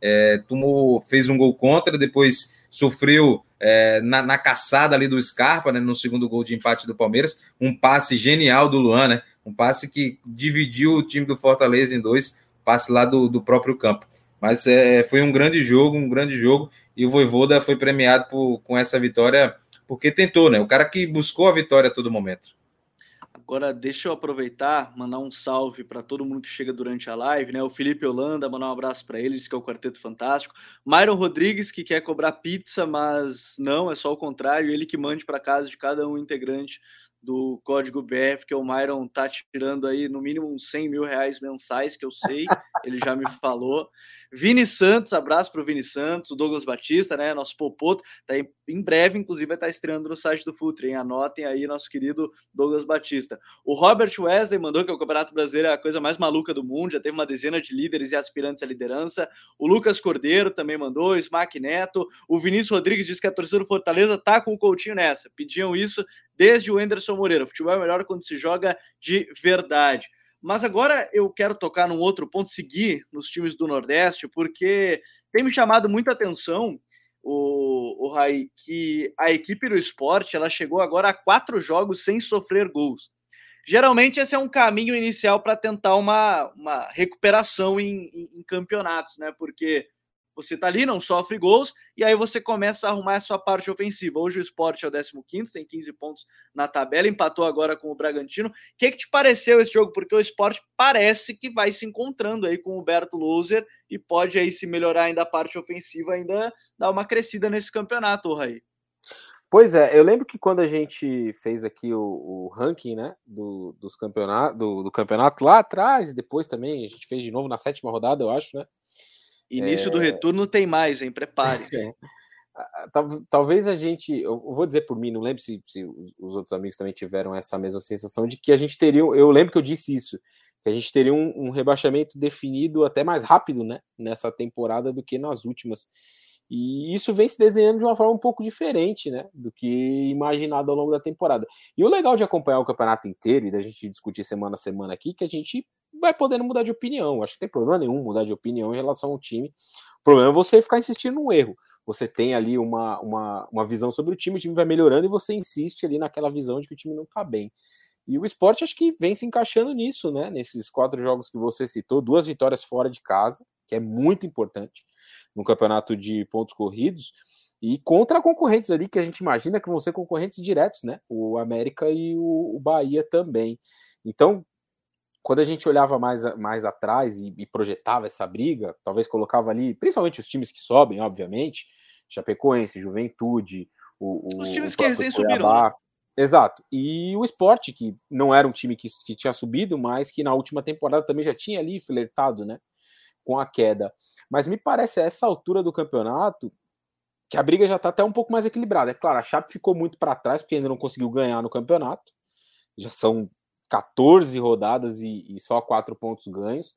é, tomou, fez um gol contra, depois sofreu é, na, na, caçada ali do Scarpa, né, no segundo gol de empate do Palmeiras, um passe genial do Luan, né, um passe que dividiu o time do Fortaleza em dois, passe lá do, do próprio campo. Mas é, foi um grande jogo, um grande jogo, e o Voivoda foi premiado por, com essa vitória porque tentou, né? O cara que buscou a vitória a todo momento. Agora, deixa eu aproveitar, mandar um salve para todo mundo que chega durante a live, né? O Felipe Holanda, mandar um abraço para ele, diz que é o Quarteto Fantástico. Myron Rodrigues, que quer cobrar pizza, mas não, é só o contrário, ele que mande para casa de cada um integrante do código BR, porque o Myron tá tirando aí no mínimo uns 100 mil reais mensais, que eu sei, ele já me falou. Vini Santos, abraço para o Vini Santos, o Douglas Batista, né, nosso popoto, tá aí, em breve, inclusive, vai estar tá estreando no site do Futre, hein? anotem aí nosso querido Douglas Batista. O Robert Wesley mandou que o Campeonato Brasileiro é a coisa mais maluca do mundo, já teve uma dezena de líderes e aspirantes à liderança. O Lucas Cordeiro também mandou, o Smack Neto, o Vinícius Rodrigues disse que a torcida do Fortaleza tá com o Coutinho nessa, pediam isso desde o Enderson Moreira. O futebol é melhor quando se joga de verdade. Mas agora eu quero tocar num outro ponto, seguir nos times do Nordeste, porque tem me chamado muita atenção o, o Rai, que a equipe do esporte ela chegou agora a quatro jogos sem sofrer gols. Geralmente esse é um caminho inicial para tentar uma, uma recuperação em, em, em campeonatos, né? Porque você tá ali, não sofre gols, e aí você começa a arrumar a sua parte ofensiva. Hoje o Sport é o 15, tem 15 pontos na tabela, empatou agora com o Bragantino. O que, que te pareceu esse jogo? Porque o Sport parece que vai se encontrando aí com o Berto Loser e pode aí se melhorar ainda a parte ofensiva, ainda dar uma crescida nesse campeonato, Raí. Pois é, eu lembro que quando a gente fez aqui o, o ranking, né, do, dos campeonato, do, do campeonato lá atrás, e depois também a gente fez de novo na sétima rodada, eu acho, né? Início é... do retorno tem mais, hein? Prepare. Talvez a gente, eu vou dizer por mim, não lembro se, se, os outros amigos também tiveram essa mesma sensação de que a gente teria, eu lembro que eu disse isso, que a gente teria um, um rebaixamento definido até mais rápido, né, nessa temporada do que nas últimas. E isso vem se desenhando de uma forma um pouco diferente, né, do que imaginado ao longo da temporada. E o legal de acompanhar o campeonato inteiro e da gente discutir semana a semana aqui, que a gente vai podendo mudar de opinião. Acho que tem problema nenhum mudar de opinião em relação ao time. O problema é você ficar insistindo no erro. Você tem ali uma, uma, uma visão sobre o time, o time vai melhorando e você insiste ali naquela visão de que o time não está bem. E o esporte acho que vem se encaixando nisso, né? Nesses quatro jogos que você citou, duas vitórias fora de casa, que é muito importante no campeonato de pontos corridos, e contra concorrentes ali que a gente imagina que vão ser concorrentes diretos, né? O América e o, Bahia também. Então, quando a gente olhava mais, mais atrás e, e, projetava essa briga, talvez colocava ali, principalmente os times que sobem, obviamente, Chapecoense, Juventude, o, os times o que recém subiram. Né? Exato. E o esporte, que não era um time que, que tinha subido, mas que na última temporada também já tinha ali flertado, né? Com a queda. Mas me parece, a essa altura do campeonato, que a briga já está até um pouco mais equilibrada. É claro, a Chape ficou muito para trás, porque ainda não conseguiu ganhar no campeonato. Já são 14 rodadas e, e só quatro pontos ganhos.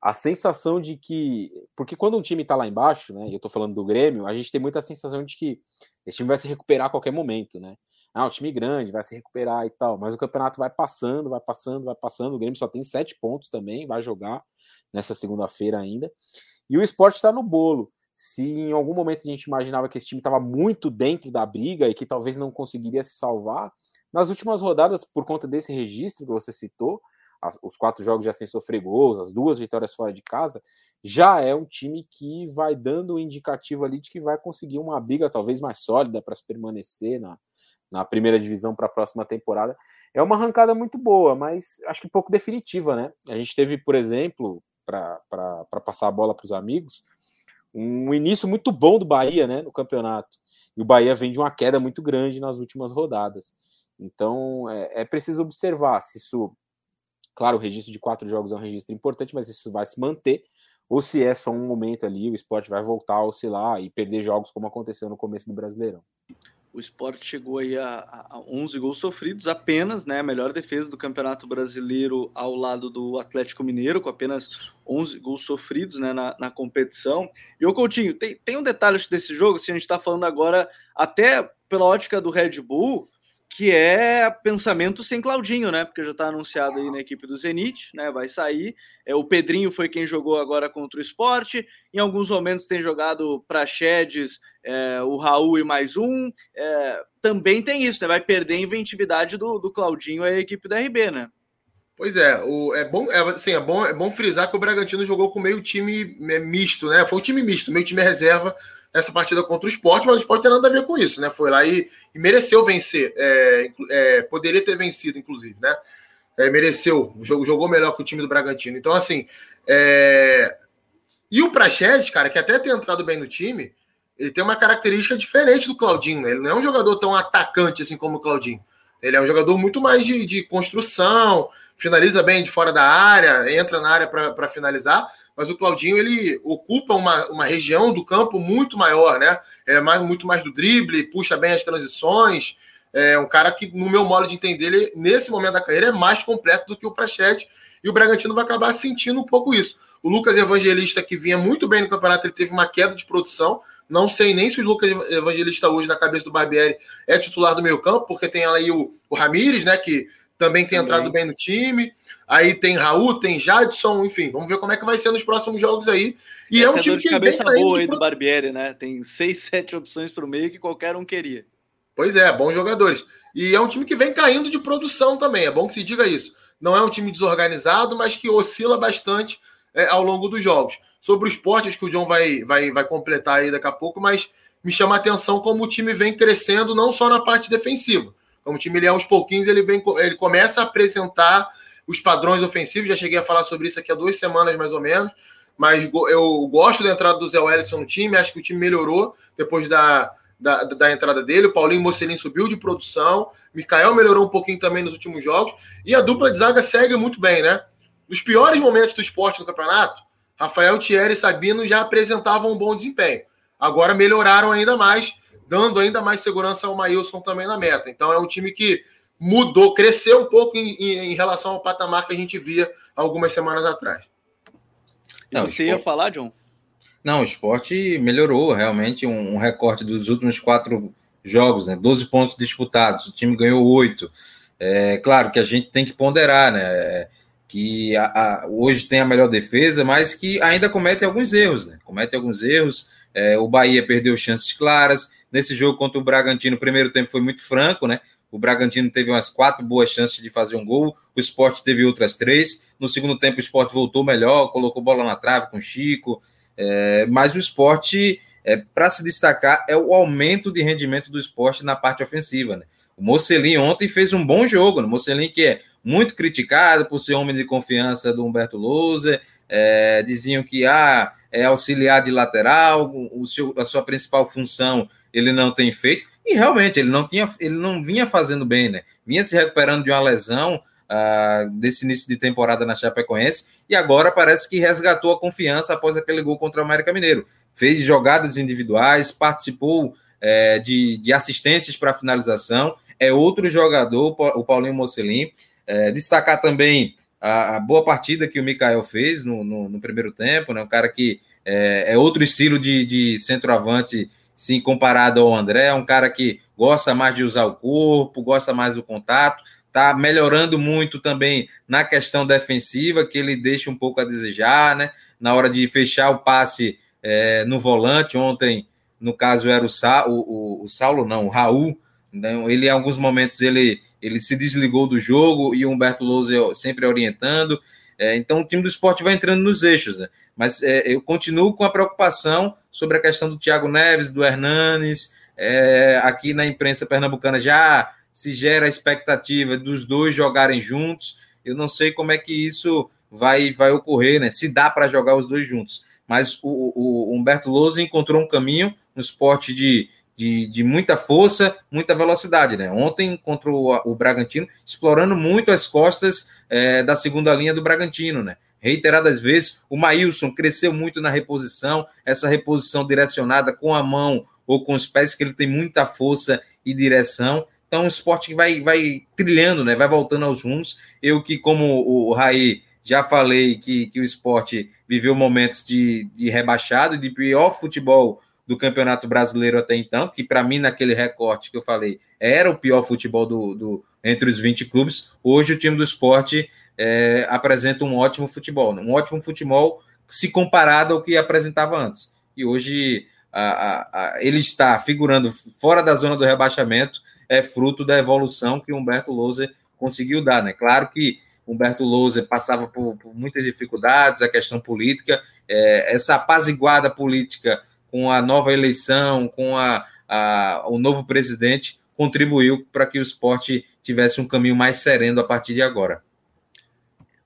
A sensação de que. Porque quando um time está lá embaixo, né? E eu estou falando do Grêmio, a gente tem muita sensação de que esse time vai se recuperar a qualquer momento, né? Ah, um time grande, vai se recuperar e tal. Mas o campeonato vai passando, vai passando, vai passando. O Grêmio só tem sete pontos também, vai jogar nessa segunda-feira ainda. E o esporte está no bolo. Se em algum momento a gente imaginava que esse time estava muito dentro da briga e que talvez não conseguiria se salvar, nas últimas rodadas, por conta desse registro que você citou, as, os quatro jogos já sem sofrer gols, as duas vitórias fora de casa, já é um time que vai dando um indicativo ali de que vai conseguir uma briga talvez mais sólida para se permanecer na, na primeira divisão para a próxima temporada. É uma arrancada muito boa, mas acho que pouco definitiva, né? A gente teve, por exemplo, para passar a bola para os amigos, um início muito bom do Bahia né, no campeonato. E o Bahia vem de uma queda muito grande nas últimas rodadas. Então é, é preciso observar se isso. Claro, o registro de quatro jogos é um registro importante, mas isso vai se manter, ou se é só um momento ali, o esporte vai voltar a oscilar e perder jogos como aconteceu no começo do Brasileirão. O esporte chegou aí a, a 11 gols sofridos apenas, né? A melhor defesa do Campeonato Brasileiro ao lado do Atlético Mineiro, com apenas 11 gols sofridos né, na, na competição. E o Coutinho, tem, tem um detalhe desse jogo, se a gente está falando agora, até pela ótica do Red Bull, que é pensamento sem Claudinho, né? Porque já está anunciado aí na equipe do Zenit, né? Vai sair. É, o Pedrinho foi quem jogou agora contra o esporte. Em alguns momentos tem jogado para Chedes, é, o Raul e mais um. É, também tem isso, né? Vai perder a inventividade do, do Claudinho e a equipe da RB, né? Pois é, o, é bom, é, assim, é bom, é bom frisar que o Bragantino jogou com meio time é, misto, né? Foi um time misto, meio time reserva essa partida contra o esporte, mas o esporte tem nada a ver com isso, né? Foi lá e, e mereceu vencer. É, é, poderia ter vencido, inclusive, né? é, mereceu, jogou, jogou melhor que o time do Bragantino. Então, assim, é... e o Praxedes, cara, que até tem entrado bem no time, ele tem uma característica diferente do Claudinho. Né? Ele não é um jogador tão atacante assim como o Claudinho. Ele é um jogador muito mais de, de construção, finaliza bem de fora da área, entra na área para finalizar. Mas o Claudinho ele ocupa uma, uma região do campo muito maior, né? É mais, muito mais do drible, puxa bem as transições. É um cara que, no meu modo de entender, ele, nesse momento da carreira, é mais completo do que o Prachete. E o Bragantino vai acabar sentindo um pouco isso. O Lucas Evangelista, que vinha muito bem no campeonato, ele teve uma queda de produção. Não sei nem se o Lucas Evangelista hoje, na cabeça do Barbieri, é titular do meio campo, porque tem aí o, o Ramires, né? Que também tem também. entrado bem no time. Aí tem Raul, tem Jadson, enfim, vamos ver como é que vai ser nos próximos jogos aí. E Essa é um time de cabeça boa aí do Barbieri, né? Tem seis, sete opções para o meio que qualquer um queria. Pois é, bons jogadores. E é um time que vem caindo de produção também, é bom que se diga isso. Não é um time desorganizado, mas que oscila bastante é, ao longo dos jogos. Sobre os esportes que o John vai, vai, vai completar aí daqui a pouco, mas me chama a atenção como o time vem crescendo, não só na parte defensiva. Como o time ele, aos pouquinhos ele, vem, ele começa a apresentar os padrões ofensivos. Já cheguei a falar sobre isso aqui há duas semanas, mais ou menos. Mas eu gosto da entrada do Zé Wellison no time. Acho que o time melhorou depois da, da, da entrada dele. O Paulinho Mocelin subiu de produção. Mikael melhorou um pouquinho também nos últimos jogos. E a dupla de zaga segue muito bem, né? Nos piores momentos do esporte no campeonato, Rafael Thierry e Sabino já apresentavam um bom desempenho. Agora melhoraram ainda mais, dando ainda mais segurança ao Maílson também na meta. Então é um time que mudou, cresceu um pouco em, em, em relação ao patamar que a gente via algumas semanas atrás. Não, você ia falar, John? Não, o esporte melhorou realmente um, um, recorte dos últimos quatro jogos, né? 12 pontos disputados, o time ganhou oito. É claro que a gente tem que ponderar, né? Que a, a, hoje tem a melhor defesa, mas que ainda comete alguns erros, né? Comete alguns erros. É, o Bahia perdeu chances claras. Nesse jogo contra o Bragantino, o primeiro tempo foi muito franco, né? O Bragantino teve umas quatro boas chances de fazer um gol, o esporte teve outras três. No segundo tempo, o esporte voltou melhor, colocou bola na trave com o Chico, é, mas o esporte, é, para se destacar, é o aumento de rendimento do esporte na parte ofensiva. Né? O Mocelin ontem fez um bom jogo. Né? O Mocelin, que é muito criticado por ser homem de confiança do Humberto Louser, é, diziam que ah, é auxiliar de lateral, o seu, a sua principal função ele não tem feito. E realmente ele não tinha, ele não vinha fazendo bem, né? Vinha se recuperando de uma lesão uh, desse início de temporada na Chapecoense e agora parece que resgatou a confiança após aquele gol contra o América Mineiro. Fez jogadas individuais, participou é, de, de, assistências para finalização. É outro jogador, o Paulinho Mocelin. É, destacar também a, a, boa partida que o Mikael fez no, no, no primeiro tempo, né? Um cara que é, é outro estilo de, de centroavante, sim, comparado ao André. É um cara que gosta mais de usar o corpo, gosta mais do contato, Está melhorando muito também na questão defensiva, que ele deixa um pouco a desejar, né? Na hora de fechar o passe é, no volante, ontem, no caso, era o, Sa o, o, o Saulo, não, o Raul. Né? Ele, em alguns momentos, ele, ele se desligou do jogo e o Humberto Lousa sempre orientando. É, então, o time do esporte vai entrando nos eixos, né? Mas é, eu continuo com a preocupação sobre a questão do Thiago Neves, do Hernanes. É, aqui na imprensa pernambucana já se gera a expectativa dos dois jogarem juntos. Eu não sei como é que isso vai, vai ocorrer, né? Se dá para jogar os dois juntos. Mas o, o Humberto Lousa encontrou um caminho no esporte de, de, de, muita força, muita velocidade, né? Ontem contra o, o Bragantino, explorando muito as costas é, da segunda linha do Bragantino, né? Reiteradas vezes, o Maílson cresceu muito na reposição, essa reposição direcionada com a mão ou com os pés, que ele tem muita força e direção. Então, o esporte vai, vai trilhando, né? vai voltando aos rumos. Eu que, como o Raí, já falei que, que o esporte viveu momentos de, de rebaixado, de pior futebol do Campeonato Brasileiro até então, que para mim, naquele recorte que eu falei, era o pior futebol do, do entre os 20 clubes. Hoje, o time do esporte é, apresenta um ótimo futebol, né? um ótimo futebol se comparado ao que apresentava antes. E hoje a, a, a, ele está figurando fora da zona do rebaixamento é fruto da evolução que Humberto Louser conseguiu dar, né? Claro que Humberto Louser passava por, por muitas dificuldades, a questão política, é, essa apaziguada política com a nova eleição, com a, a, o novo presidente, contribuiu para que o esporte tivesse um caminho mais sereno a partir de agora.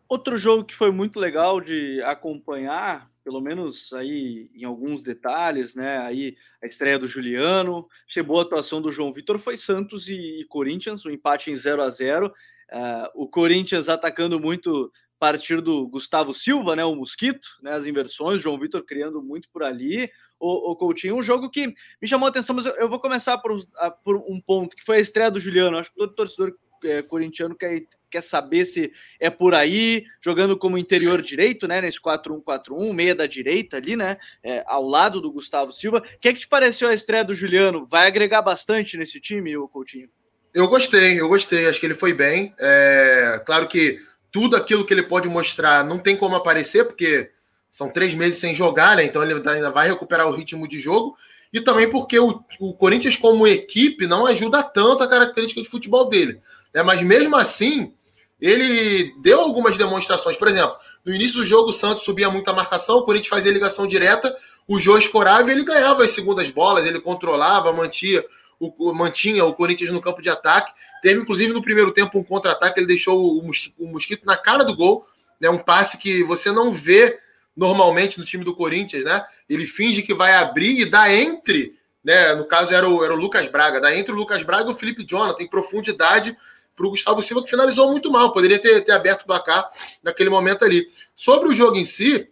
Outro jogo que foi muito legal de acompanhar, pelo menos aí em alguns detalhes, né? Aí a estreia do Juliano, achei boa a atuação do João Vitor, foi Santos e, Corinthians, um empate em 0 a 0 uh, ah, O Corinthians atacando muito partir do Gustavo Silva, né? O Mosquito, né? As inversões, João Vitor criando muito por ali. O, o Coutinho, um jogo que me chamou a atenção, mas eu, eu vou começar por, por, um ponto, que foi a estreia do Juliano. Acho que todo torcedor é, corintiano quer, quer saber se é por aí, jogando como interior direito, né? Nesse 4-1-4-1, meia da direita ali, né? É, ao lado do Gustavo Silva. O que é que te pareceu a estreia do Juliano? Vai agregar bastante nesse time, o Coutinho? Eu gostei, eu gostei. Acho que ele foi bem. É, claro que tudo aquilo que ele pode mostrar não tem como aparecer, porque são três meses sem jogar, né? Então ele ainda vai recuperar o ritmo de jogo. E também porque o, o Corinthians, como equipe, não ajuda tanto a característica de futebol dele. Né? Mas mesmo assim, ele deu algumas demonstrações. Por exemplo, no início do jogo, o Santos subia muita marcação, o Corinthians fazia ligação direta, o Jô escorava e ele ganhava as segundas bolas, ele controlava, mantinha o, mantinha o Corinthians no campo de ataque. Teve, inclusive, no primeiro tempo, um contra-ataque, ele deixou o, Mosquito na cara do gol, né? um passe que você não vê normalmente no time do Corinthians, né? Ele finge que vai abrir e dá entre, né? No caso era o, era o Lucas Braga, dá entre o Lucas Braga e o Felipe Jonathan, tem profundidade para o Gustavo Silva, que finalizou muito mal. Poderia ter, ter aberto o placar naquele momento ali. Sobre o jogo em si,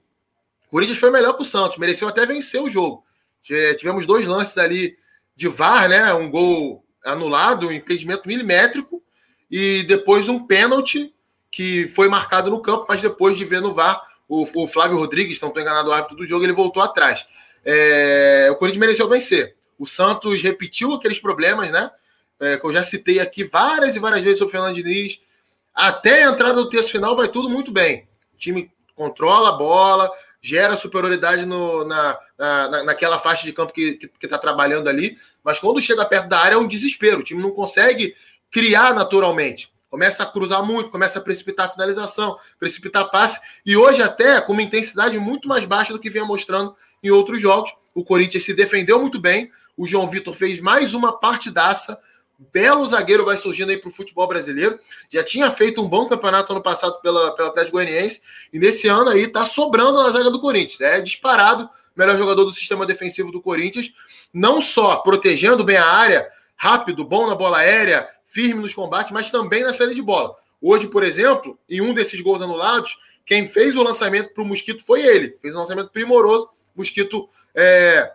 o Corinthians foi melhor que o Santos, mereceu até vencer o jogo. Tivemos dois lances ali de VAR, né? Um gol anulado, um impedimento milimétrico, e depois um pênalti que foi marcado no campo, mas depois de ver no VAR, o, o Flávio Rodrigues, não estou enganado o árbitro do jogo, ele voltou atrás. É, o Corinthians mereceu vencer. O Santos repetiu aqueles problemas, né? é, que eu já citei aqui várias e várias vezes o Fernando Diniz, até a entrada do terço final vai tudo muito bem. O time controla a bola, gera superioridade no, na, na, naquela faixa de campo que está trabalhando ali, mas quando chega perto da área é um desespero. O time não consegue criar naturalmente. Começa a cruzar muito, começa a precipitar a finalização, precipitar passe, e hoje até com uma intensidade muito mais baixa do que vinha mostrando em outros jogos. O Corinthians se defendeu muito bem, o João Vitor fez mais uma partidaça, belo zagueiro vai surgindo aí para o futebol brasileiro. Já tinha feito um bom campeonato ano passado pela, pela Atlético Goianiense e nesse ano aí está sobrando na zaga do Corinthians. É disparado melhor jogador do sistema defensivo do Corinthians, não só protegendo bem a área, rápido, bom na bola aérea, firme nos combates, mas também na saída de bola. Hoje, por exemplo, em um desses gols anulados, quem fez o lançamento para o Mosquito foi ele. Fez um lançamento primoroso. Mosquito é,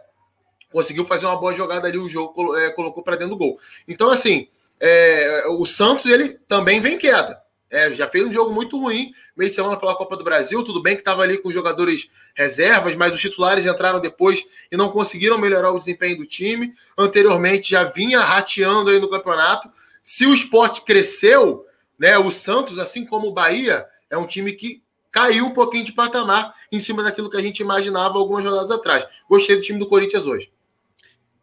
conseguiu fazer uma boa jogada ali, o jogo é, colocou para dentro do gol. Então, assim, é, o Santos ele também vem queda. É, já fez um jogo muito ruim, meio de semana pela Copa do Brasil. Tudo bem que estava ali com jogadores reservas, mas os titulares entraram depois e não conseguiram melhorar o desempenho do time. Anteriormente já vinha rateando aí no campeonato. Se o esporte cresceu, né, o Santos, assim como o Bahia, é um time que caiu um pouquinho de patamar em cima daquilo que a gente imaginava algumas jornadas atrás. Gostei do time do Corinthians hoje.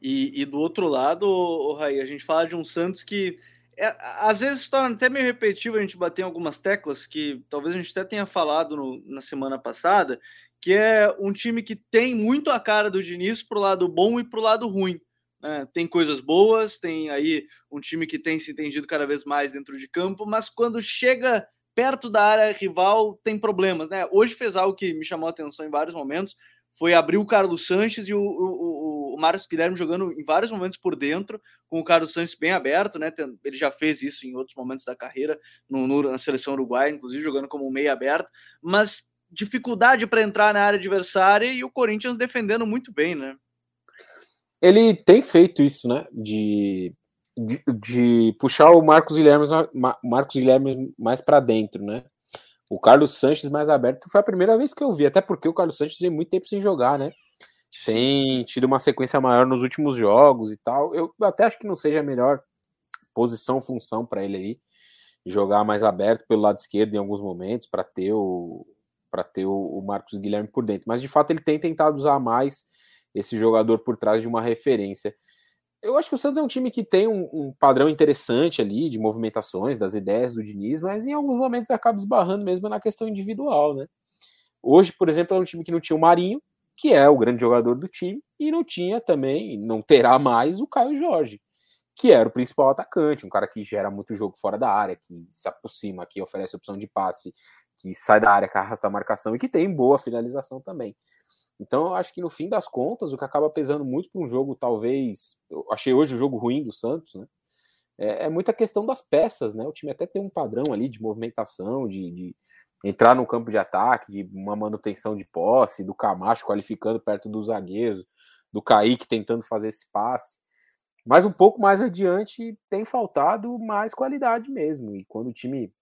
E, e do outro lado, o Raí, a gente fala de um Santos que é, às vezes torna até meio repetitivo a gente bater em algumas teclas que talvez a gente até tenha falado no, na semana passada, que é um time que tem muito a cara do Diniz pro lado bom e pro lado ruim. Né? Tem coisas boas, tem aí um time que tem se entendido cada vez mais dentro de campo, mas quando chega perto da área rival tem problemas, né? Hoje fez algo que me chamou a atenção em vários momentos, foi abrir o Carlos Sanches e o, o, o Marcos Guilherme jogando em vários momentos por dentro, com o Carlos Sanches bem aberto, né? Ele já fez isso em outros momentos da carreira, no, no na seleção uruguaia, inclusive jogando como meio aberto, mas dificuldade para entrar na área adversária e o Corinthians defendendo muito bem, né? Ele tem feito isso, né? De, de, de puxar o Marcos Guilherme, Marcos Guilherme mais para dentro, né? O Carlos Sanches mais aberto foi a primeira vez que eu vi, até porque o Carlos Sanches tem muito tempo sem jogar, né? Tem tido uma sequência maior nos últimos jogos e tal. Eu até acho que não seja a melhor posição, função para ele aí, jogar mais aberto pelo lado esquerdo em alguns momentos para ter o para ter o, Marcos Guilherme por dentro. Mas de fato ele tem tentado usar mais esse jogador por trás de uma referência eu acho que o Santos é um time que tem um, um, padrão interessante ali de movimentações, das ideias do Diniz, mas em alguns momentos acaba esbarrando mesmo na questão individual, né? Hoje, por exemplo, é um time que não tinha o Marinho, que é o grande jogador do time, e não tinha também, não terá mais o Caio Jorge. que era o principal atacante, um cara que gera muito jogo fora da área, que se aproxima, que oferece opção de passe, que sai da área, que arrasta a marcação e que tem boa finalização também. Então, eu acho que no fim das contas, o que acaba pesando muito para um jogo, talvez. Eu achei hoje o jogo ruim do Santos, né? É, é, muita questão das peças, né? O time até tem um padrão ali de movimentação, de, de entrar no campo de ataque, de uma manutenção de posse, do Camacho qualificando perto dos zagueiros, do Kaique tentando fazer esse passe. Mas um pouco mais adiante tem faltado mais qualidade mesmo. E quando o time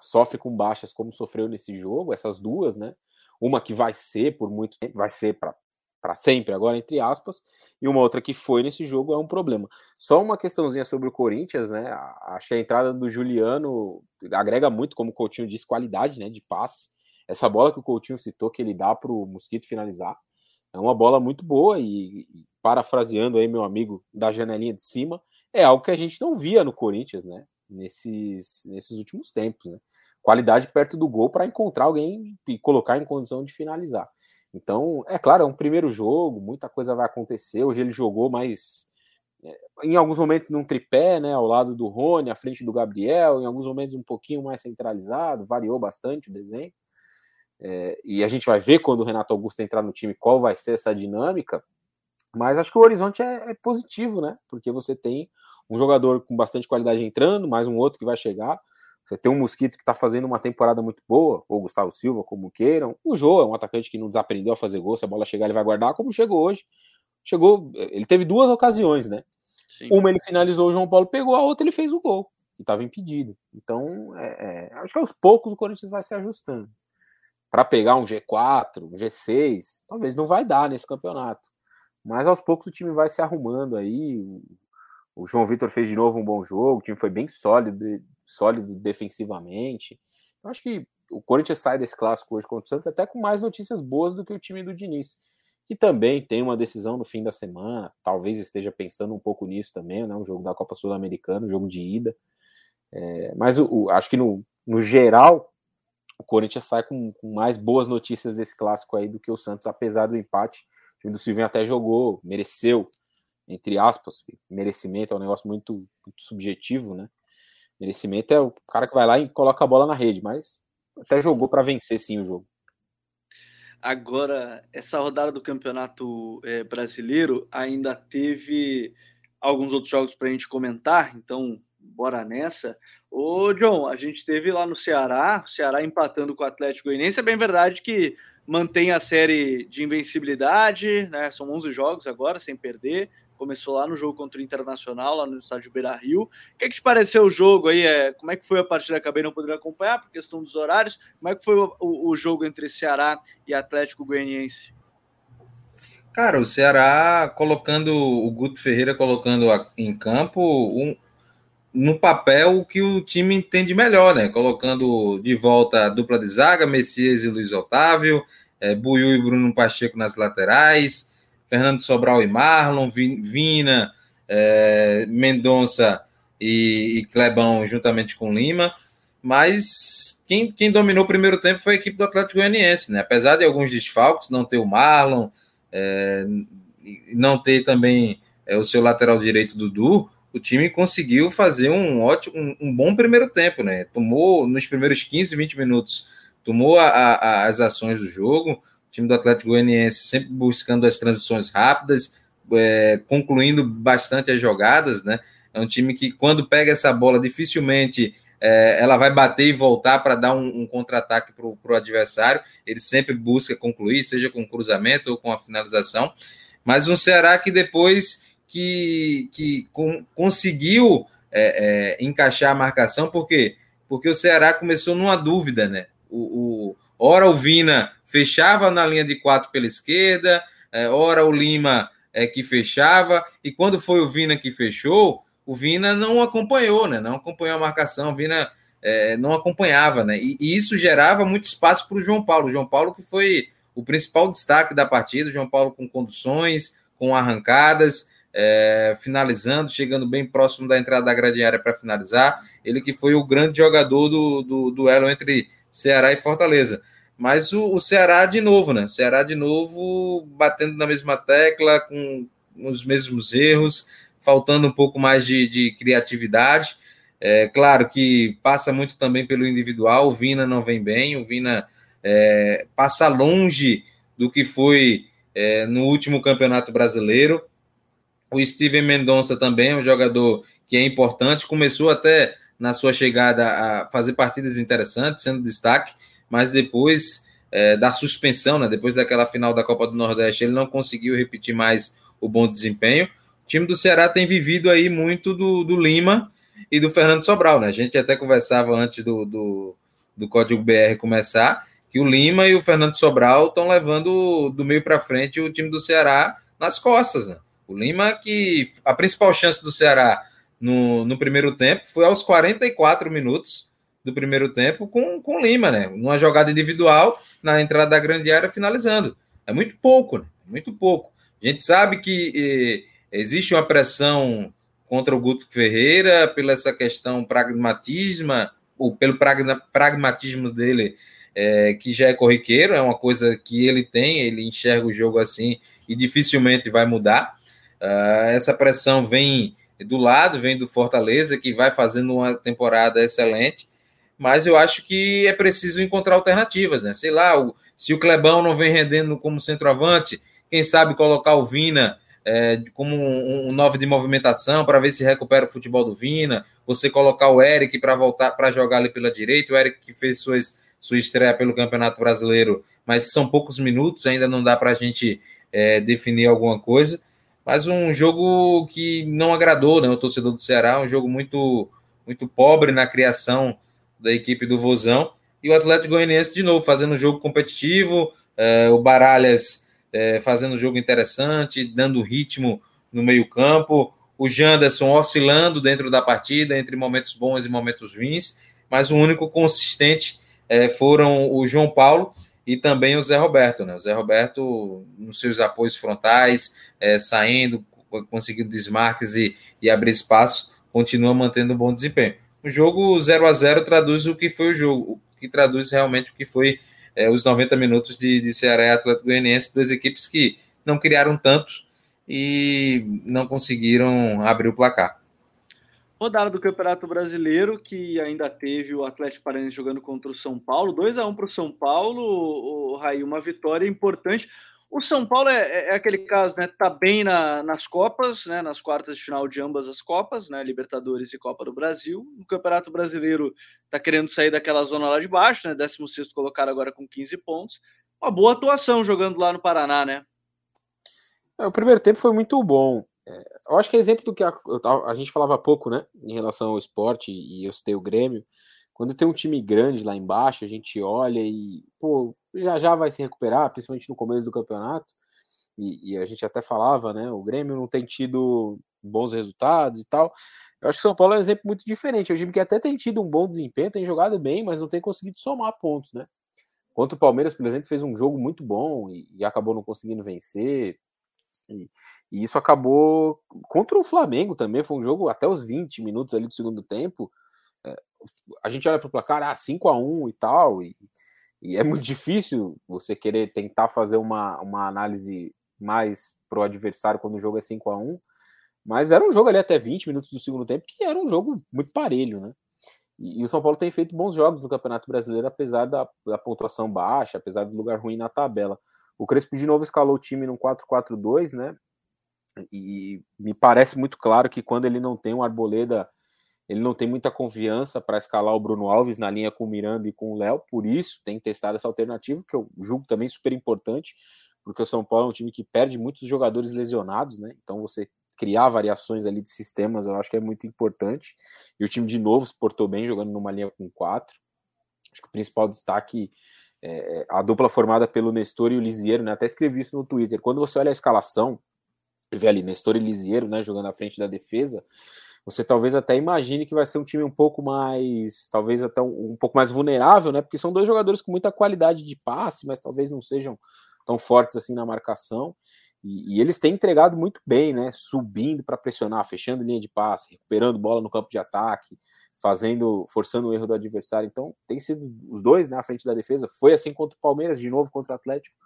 sofre com baixas como sofreu nesse jogo, essas duas, né? Uma que vai ser por muito tempo, vai ser para sempre, agora entre aspas, e uma outra que foi nesse jogo é um problema. Só uma questãozinha sobre o Corinthians, né? Que a entrada do Juliano agrega muito, como o Coutinho disse, qualidade né, de passe. Essa bola que o Coutinho citou, que ele dá para o Mosquito finalizar, é uma bola muito boa e, e, parafraseando aí meu amigo da janelinha de cima, é algo que a gente não via no Corinthians, né? Nesses, nesses últimos tempos, né? qualidade perto do gol para encontrar alguém e colocar em condição de finalizar. Então, é claro, é um primeiro jogo, muita coisa vai acontecer. Hoje ele jogou mais é, em alguns momentos num tripé, né, ao lado do Rony, à frente do Gabriel, em alguns momentos um pouquinho mais centralizado, variou bastante o desenho. É, e a gente vai ver quando o Renato Augusto entrar no time qual vai ser essa dinâmica. Mas acho que o horizonte é, é positivo, né? Porque você tem um jogador com bastante qualidade entrando, mais um outro que vai chegar. Você tem um Mosquito que está fazendo uma temporada muito boa, ou Gustavo Silva, como queiram. O Jô é um atacante que não desaprendeu a fazer gol, se a bola chegar ele vai guardar, como chegou hoje. Chegou, ele teve duas ocasiões, né? Sim. Uma ele finalizou, o João Paulo pegou, a outra ele fez o gol, que estava impedido. Então, é, é, acho que aos poucos o Corinthians vai se ajustando. Para pegar um G4, um G6, talvez não vai dar nesse campeonato. Mas aos poucos o time vai se arrumando aí. O João Vitor fez de novo um bom jogo, o time foi bem sólido, sólido defensivamente. Eu acho que o Corinthians sai desse clássico hoje contra o Santos até com mais notícias boas do que o time do Diniz, que também tem uma decisão no fim da semana, talvez esteja pensando um pouco nisso também, né? Um jogo da Copa Sul-Americana, um jogo de ida. É, mas o, o, acho que no, no geral, o Corinthians sai com, com, mais boas notícias desse clássico aí do que o Santos, apesar do empate. O time do Silvinho até jogou, mereceu, entre aspas, merecimento é um negócio muito, muito subjetivo, né? Merecimento é o cara que vai lá e coloca a bola na rede, mas até jogou para vencer sim o jogo. Agora, essa rodada do Campeonato é, Brasileiro ainda teve alguns outros jogos para a gente comentar, então bora nessa. Ô, John, a gente teve lá no Ceará, o Ceará empatando com o Atlético Goianiense. É bem verdade que mantém a série de invencibilidade, né? São 11 jogos agora sem perder começou lá no jogo contra o Internacional, lá no estádio Beira Rio. O que, é que te pareceu o jogo aí? É, como é que foi a partida? Acabei não podendo acompanhar por questão dos horários. Como é que foi o, o, jogo entre Ceará e Atlético Goianiense? Cara, o Ceará colocando o Guto Ferreira colocando em campo um, no papel o que o time entende melhor, né? Colocando de volta a dupla de zaga, Messias e Luiz Otávio, é, Buiu e Bruno Pacheco nas laterais, Fernando Sobral e Marlon, Vina, é, Mendonça e, e, Clebão juntamente com Lima, mas quem, quem, dominou o primeiro tempo foi a equipe do Atlético Goianiense, né? Apesar de alguns desfalques, não ter o Marlon, é, não ter também é, o seu lateral direito Dudu, o time conseguiu fazer um ótimo, um, um, bom primeiro tempo, né? Tomou nos primeiros 15, 20 minutos, tomou a, a, as ações do jogo, o time do Atlético Goianiense sempre buscando as transições rápidas, é, concluindo bastante as jogadas, né? É um time que, quando pega essa bola, dificilmente é, ela vai bater e voltar para dar um, um contra-ataque para o adversário. Ele sempre busca concluir, seja com cruzamento ou com a finalização. Mas um Ceará que depois que, que com, conseguiu é, é, encaixar a marcação, por quê? Porque o Ceará começou numa dúvida, né? O, o, ora o Vina fechava na linha de quatro pela esquerda, é, ora o Lima é, que fechava, e quando foi o Vina que fechou, o Vina não acompanhou, né? Não acompanhou a marcação, o Vina é, não acompanhava, né? E, e isso gerava muito espaço para o João Paulo. O João Paulo que foi o principal destaque da partida, o João Paulo com conduções, com arrancadas, é, finalizando, chegando bem próximo da entrada da grande área para finalizar. Ele que foi o grande jogador do, do duelo entre Ceará e Fortaleza. Mas o, o Ceará de novo, né? Ceará de novo batendo na mesma tecla, com os mesmos erros, faltando um pouco mais de, de criatividade. É claro que passa muito também pelo individual. O Vina não vem bem, o Vina é, passa longe do que foi é, no último campeonato brasileiro. O Steven Mendonça também é um jogador que é importante, começou até na sua chegada a fazer partidas interessantes, sendo destaque, mas depois é, da suspensão, né, depois daquela final da Copa do Nordeste, ele não conseguiu repetir mais o bom desempenho. O time do Ceará tem vivido aí muito do, do Lima e do Fernando Sobral, né? A gente até conversava antes do, do, do Código BR começar, que o Lima e o Fernando Sobral estão levando do meio para frente o time do Ceará nas costas, né? O Lima, que a principal chance do Ceará no, no primeiro tempo foi aos 44 minutos do primeiro tempo com, com Lima, né? Numa jogada individual, na entrada da grande área, finalizando. É muito pouco, né? Muito pouco. A gente sabe que eh, existe uma pressão contra o Guto Ferreira pela essa questão pragmatismo, ou pelo pragmatismo dele, é, que já é corriqueiro, é uma coisa que ele tem, ele enxerga o jogo assim e dificilmente vai mudar. Uh, essa pressão vem do lado, vem do Fortaleza, que vai fazendo uma temporada excelente, mas eu acho que é preciso encontrar alternativas, né? Sei lá, o, se o Clebão não vem rendendo como centroavante, quem sabe colocar o Vina é, como um, um novo de movimentação para ver se recupera o futebol do Vina, você colocar o Eric para voltar para jogar ali pela direita, o Eric que fez suas, sua estreia pelo Campeonato Brasileiro, mas são poucos minutos, ainda não dá para a gente é, definir alguma coisa. Mas um jogo que não agradou né, o torcedor do Ceará, um jogo muito, muito pobre na criação da equipe do Vozão. E o Atlético Goianiense, de novo, fazendo um jogo competitivo, é, o Baralhas é, fazendo um jogo interessante, dando ritmo no meio-campo, o Janderson oscilando dentro da partida, entre momentos bons e momentos ruins, mas o único consistente é, foram o João Paulo e também o Zé Roberto. Né? O Zé Roberto, nos seus apoios frontais, é, saindo, conseguindo desmarques e, e abrir espaço, continua mantendo um bom desempenho. O jogo 0 a 0 traduz o que foi o jogo, que traduz realmente o que foi é, os 90 minutos de, de Ceará e Atlético Goianiense, duas equipes que não criaram tanto e não conseguiram abrir o placar. Rodada do Campeonato Brasileiro, que ainda teve o Atlético Paranaense jogando contra o São Paulo, 2 a 1 para o São Paulo, o Raí, uma vitória importante. O São Paulo é, é, é, aquele caso, né? Tá bem na, nas Copas, né? Nas quartas de final de ambas as Copas, né? Libertadores e Copa do Brasil. No Campeonato Brasileiro tá querendo sair daquela zona lá de baixo, né? 16 colocado agora com 15 pontos. Uma boa atuação jogando lá no Paraná, né? É, o primeiro tempo foi muito bom. É, eu acho que é exemplo do que a, a, gente falava pouco, né? Em relação ao esporte, e eu citei o Grêmio. Quando tem um time grande lá embaixo, a gente olha e, pô, já já vai se recuperar, principalmente no começo do campeonato. E, e, a gente até falava, né? O Grêmio não tem tido bons resultados e tal. Eu acho que o São Paulo é um exemplo muito diferente. É um time que até tem tido um bom desempenho, tem jogado bem, mas não tem conseguido somar pontos, né? Contra o Palmeiras, por exemplo, fez um jogo muito bom e, e acabou não conseguindo vencer. E, e, isso acabou contra o Flamengo também. Foi um jogo até os 20 minutos ali do segundo tempo. A gente olha para o placar, ah, 5 a 1 e tal. E, e é muito difícil você querer tentar fazer uma, uma análise mais pro adversário quando o jogo é 5 a 1 mas era um jogo ali até 20 minutos do segundo tempo, que era um jogo muito parelho, né? E, e o São Paulo tem feito bons jogos no Campeonato Brasileiro, apesar da, da pontuação baixa, apesar do lugar ruim na tabela. O Crespo de novo escalou o time num 4-4-2, né? E me parece muito claro que quando ele não tem um Arboleda ele não tem muita confiança para escalar o Bruno Alves na linha com o Miranda e com o Léo, por isso tem testado essa alternativa, que eu julgo também super importante, porque o São Paulo é um time que perde muitos jogadores lesionados, né? Então você criar variações ali de sistemas, eu acho que é muito importante. E o time de novo se portou bem jogando numa linha com quatro. Acho que o principal destaque é, é a dupla formada pelo Nestor e o Lisieiro, né? Até escrevi isso no Twitter. Quando você olha a escalação, vê ali Nestor e Lisieiro, né, jogando à frente da defesa, você talvez até imagine que vai ser um time um pouco mais, talvez até um, um, pouco mais vulnerável, né? Porque são dois jogadores com muita qualidade de passe, mas talvez não sejam tão fortes assim na marcação. E, e eles têm entregado muito bem, né? Subindo para pressionar, fechando linha de passe, recuperando bola no campo de ataque, fazendo, forçando o erro do adversário. Então, tem sido os dois na né, frente da defesa. Foi assim contra o Palmeiras, de novo contra o Atlético.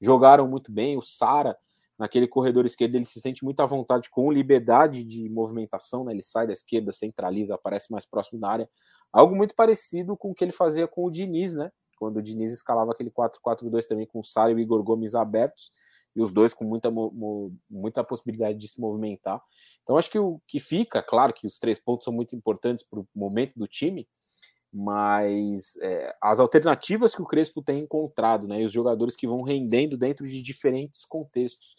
Jogaram muito bem. O Sara naquele corredor esquerdo ele se sente muito à vontade com liberdade de movimentação, né? Ele sai da esquerda, centraliza, aparece mais próximo da área. Algo muito parecido com o que ele fazia com o Diniz, né? Quando o Diniz escalava aquele 4-4-2 também com o Sário e o Igor Gomes abertos, e os dois com muita, muita possibilidade de se movimentar. Então acho que o que fica, claro que os três pontos são muito importantes para o momento do time, mas é, as alternativas que o Crespo tem encontrado, né, e os jogadores que vão rendendo dentro de diferentes contextos,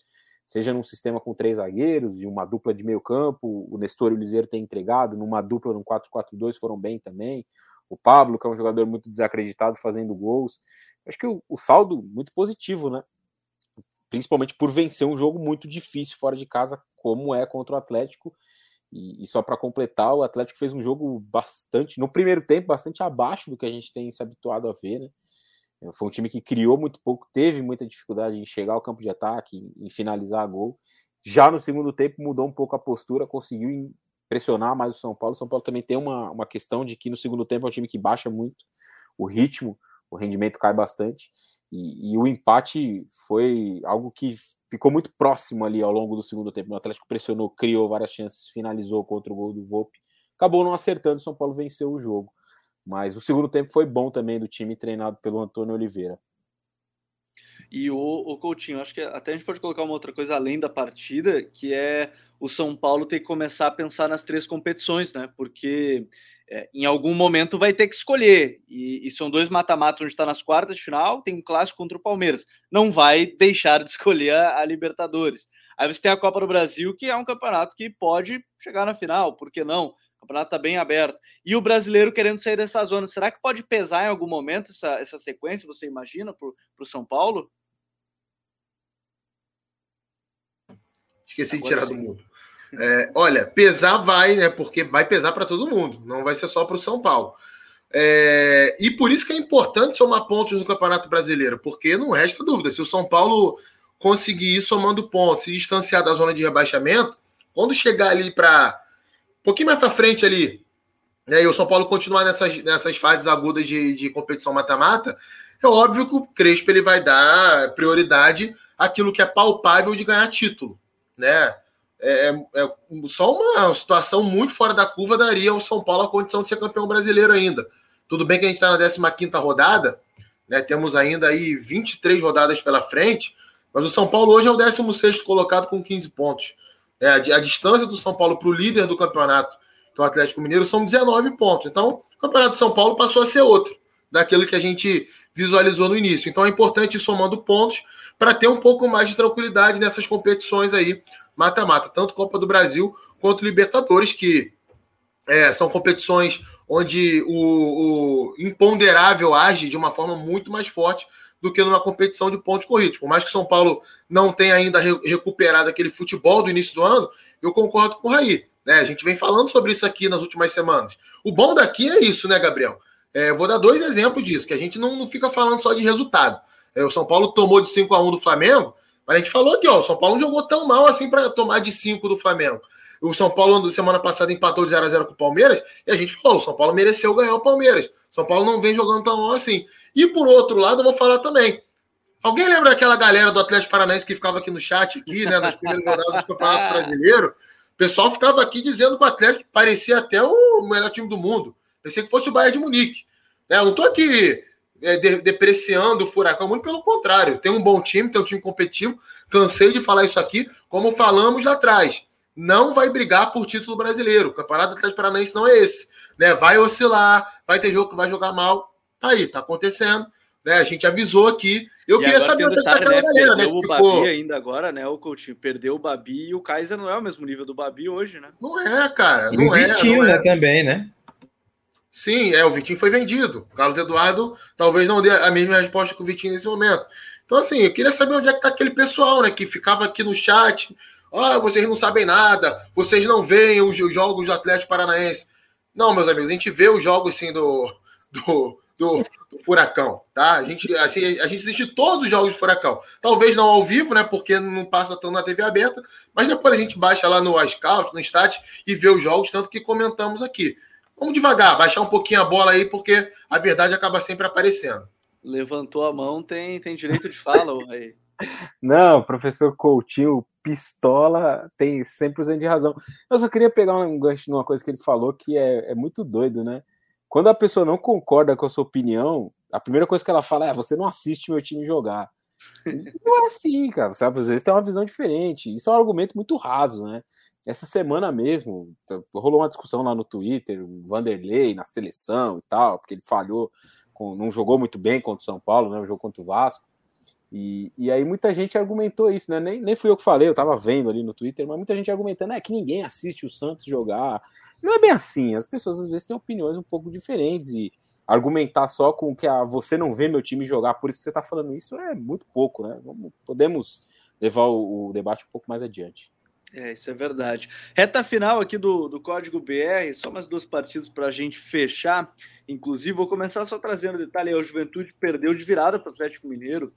seja num sistema com três zagueiros e uma dupla de meio campo, o Nestor e o Liseiro têm entregado, numa dupla no 4-4-2 foram bem também, o Pablo, que é um jogador muito desacreditado, fazendo gols, acho que o, o saldo muito positivo, né, principalmente por vencer um jogo muito difícil fora de casa, como é contra o Atlético, e, e só para completar, o Atlético fez um jogo bastante, no primeiro tempo, bastante abaixo do que a gente tem se habituado a ver, né? É, foi um time que criou muito pouco, teve muita dificuldade em chegar ao campo de ataque, em, finalizar a gol. Já no segundo tempo mudou um pouco a postura, conseguiu pressionar mais o São Paulo. O São Paulo também tem uma, uma questão de que no segundo tempo é um time que baixa muito o ritmo, o rendimento cai bastante. E, e, o empate foi algo que ficou muito próximo ali ao longo do segundo tempo. O Atlético pressionou, criou várias chances, finalizou contra o gol do Volpe. Acabou não acertando, o São Paulo venceu o jogo. Mas o segundo tempo foi bom também do time treinado pelo Antônio Oliveira. E o, o Coutinho, acho que até a gente pode colocar uma outra coisa além da partida, que é o São Paulo ter que começar a pensar nas três competições, né? Porque é, em algum momento vai ter que escolher. E, e são dois mata-matas onde está nas quartas de final, tem um clássico contra o Palmeiras. Não vai deixar de escolher a, a, Libertadores. Aí você tem a Copa do Brasil, que é um campeonato que pode chegar na final, por que não? O campeonato está bem aberto. E o brasileiro querendo sair dessa zona. Será que pode pesar em algum momento essa, essa sequência, você imagina, para o São Paulo? Esqueci Agora de tirar sim. do mundo. É, olha, pesar vai, né? Porque vai pesar para todo mundo, não vai ser só para o São Paulo. É, e por isso que é importante somar pontos no Campeonato Brasileiro, porque não resta dúvida. Se o São Paulo conseguir ir somando pontos, se distanciar da zona de rebaixamento, quando chegar ali para um pouquinho mais para frente ali, né, e o São Paulo continuar nessas, nessas fases agudas de, de competição mata-mata, é óbvio que o Crespo ele vai dar prioridade àquilo que é palpável de ganhar título, né? É, é, é, só uma situação muito fora da curva daria ao São Paulo a condição de ser campeão brasileiro ainda. Tudo bem que a gente está na 15 rodada, né, temos ainda aí 23 rodadas pela frente, mas o São Paulo hoje é o 16 colocado com 15 pontos. É, a, distância do São Paulo para o líder do campeonato, que é o Atlético Mineiro, são 19 pontos. Então, o campeonato do São Paulo passou a ser outro, daquilo que a gente visualizou no início. Então, é importante ir somando pontos para ter um pouco mais de tranquilidade nessas competições aí mata-mata, tanto Copa do Brasil quanto Libertadores, que é, são competições onde o, o, imponderável age de uma forma muito mais forte do que numa competição de pontos corridos. Por mais que São Paulo não tenha ainda re recuperado aquele futebol do início do ano, eu concordo com o Raí. Né? A gente vem falando sobre isso aqui nas últimas semanas. O bom daqui é isso, né, Gabriel? É, vou dar dois exemplos disso, que a gente não, não fica falando só de resultado. É, o São Paulo tomou de 5 a 1 do Flamengo, mas a gente falou aqui, ó, o São Paulo não jogou tão mal assim para tomar de 5 do Flamengo. O São Paulo, semana passada, empatou de 0 a 0 com o Palmeiras, e a gente falou, o São Paulo mereceu ganhar o Palmeiras. O São Paulo não vem jogando tão mal assim. E por outro lado, eu vou falar também. Alguém lembra daquela galera do Atlético Paranaense que ficava aqui no chat, aqui, né, nas primeiras rodadas do Campeonato Brasileiro? O pessoal ficava aqui dizendo que o Atlético parecia até o melhor time do mundo. Pensei que fosse o Bayern de Munique. Né, eu não estou aqui é, de, depreciando o Furacão, muito pelo contrário. Tem um bom time, tem um time competitivo, Cansei de falar isso aqui, como falamos lá atrás. Não vai brigar por título brasileiro. O Campeonato Atlético Paranaense não é esse. Né? Vai oscilar, vai ter jogo que vai jogar mal. Tá aí, tá acontecendo. Né? A gente avisou aqui. Eu e queria saber onde tá aquela né? galera, né? o ficou... Babi ainda agora, né? O Coutinho perdeu o Babi e o Kaiser não é o mesmo nível do Babi hoje, né? Não é, cara. Não e o é, Vitinho, não é. né, também, né? Sim, é, o Vitinho foi vendido. O Carlos Eduardo talvez não dê a mesma resposta que o Vitinho nesse momento. Então, assim, eu queria saber onde é que tá aquele pessoal, né, que ficava aqui no chat. Ah, vocês não sabem nada, vocês não veem os, jogos do Atlético Paranaense. Não, meus amigos, a gente vê os jogos, assim, do, do, do, do Furacão, tá? A gente, assim, a gente assiste todos os jogos do Furacão. Talvez não ao vivo, né, porque não passa tão na TV aberta, mas depois a gente baixa lá no Scout, no Stat, e vê os jogos, tanto que comentamos aqui. Vamos devagar, baixar um pouquinho a bola aí, porque a verdade acaba sempre aparecendo levantou a mão, tem, tem direito de fala, aí. Não, professor Coutinho, pistola, tem 100% de razão. Eu só queria pegar um gancho numa coisa que ele falou que é, é muito doido, né? Quando a pessoa não concorda com a sua opinião, a primeira coisa que ela fala é: você não assiste meu time jogar. Não é assim, cara. Sabe? Às vezes tem uma visão diferente. Isso é um argumento muito raso, né? Essa semana mesmo, rolou uma discussão lá no Twitter, o Vanderlei na seleção e tal, porque ele falhou, não jogou muito bem contra o São Paulo, né? O jogo contra o Vasco. E, e aí muita gente argumentou isso, né? Nem, nem fui eu que falei, eu tava vendo ali no Twitter, mas muita gente argumentando é que ninguém assiste o Santos jogar. Não é bem assim, as pessoas às vezes têm opiniões um pouco diferentes e argumentar só com que a, você não vê meu time jogar, por isso que você tá falando isso, é muito pouco, né? Vamos, podemos levar o, o debate um pouco mais adiante. É, isso é verdade. Reta final aqui do, do Código BR, só mais duas partidas para a gente fechar. Inclusive, vou começar só trazendo detalhe: a Juventude perdeu de virada para o Atlético Mineiro.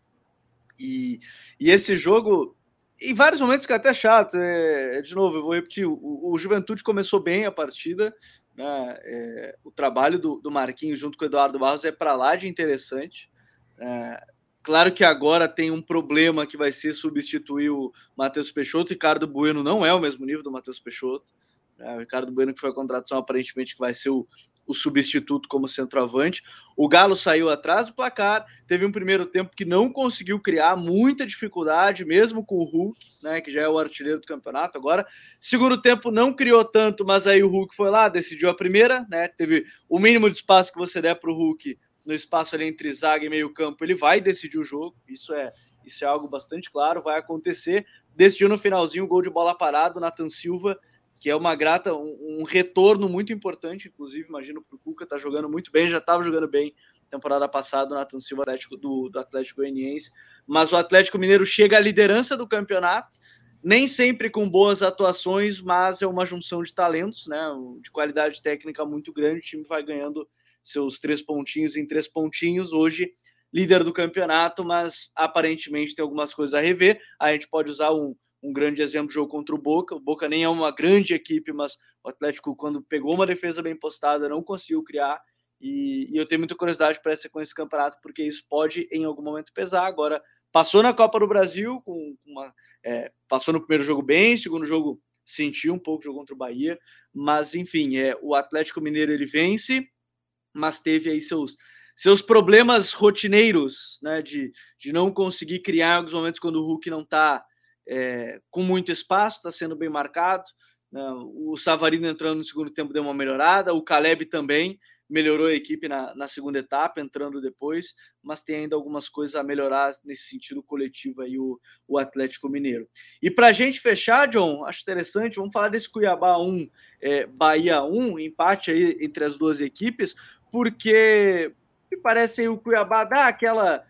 E, e esse jogo, em vários momentos, fica até chato. É, de novo, eu vou repetir: o, o Juventude começou bem a partida. Né, é, o trabalho do, do Marquinhos junto com o Eduardo Barros é para lá de interessante. É, claro que agora tem um problema que vai ser substituir o Matheus Peixoto. Ricardo Bueno não é o mesmo nível do Matheus Peixoto. É, o Ricardo Bueno, que foi a contratação, aparentemente que vai ser o, o substituto como centroavante. O Galo saiu atrás do placar, teve um primeiro tempo que não conseguiu criar muita dificuldade, mesmo com o Hulk, né, que já é o artilheiro do campeonato agora. Segundo tempo não criou tanto, mas aí o Hulk foi lá, decidiu a primeira, né? Teve o mínimo de espaço que você der para o Hulk no espaço ali entre zaga e meio-campo, ele vai decidir o jogo. Isso é isso é algo bastante claro, vai acontecer. Decidiu no finalzinho o gol de bola parado, Nathan Silva que é uma grata, um, um retorno muito importante, inclusive, imagino para o Cuca, tá jogando muito bem, já estava jogando bem temporada passada, o Nathan Silva Atlético, do, do Atlético Goianiense, mas o Atlético Mineiro chega à liderança do campeonato, nem sempre com boas atuações, mas é uma junção de talentos, né, de qualidade técnica muito grande, o time vai ganhando seus três pontinhos em três pontinhos, hoje líder do campeonato, mas aparentemente tem algumas coisas a rever, a gente pode usar um, um grande exemplo do jogo contra o Boca. O Boca nem é uma grande equipe, mas o Atlético, quando pegou uma defesa bem postada, não conseguiu criar. E, e eu tenho muita curiosidade para essa com esse campeonato, porque isso pode em algum momento pesar. Agora, passou na Copa do Brasil, com uma, é, passou no primeiro jogo bem, segundo jogo sentiu um pouco o jogo contra o Bahia, mas enfim, é, o Atlético Mineiro ele vence, mas teve aí seus seus problemas rotineiros, né, de, de não conseguir criar alguns momentos quando o Hulk não está é, com muito espaço, está sendo bem marcado. Né? O Savarino entrando no segundo tempo deu uma melhorada, o Caleb também melhorou a equipe na, na, segunda etapa, entrando depois, mas tem ainda algumas coisas a melhorar nesse sentido coletivo aí, o, o Atlético Mineiro. E para a gente fechar, John, acho interessante, vamos falar desse Cuiabá 1, é, Bahia 1, empate aí entre as duas equipes, porque me parece o Cuiabá dá aquela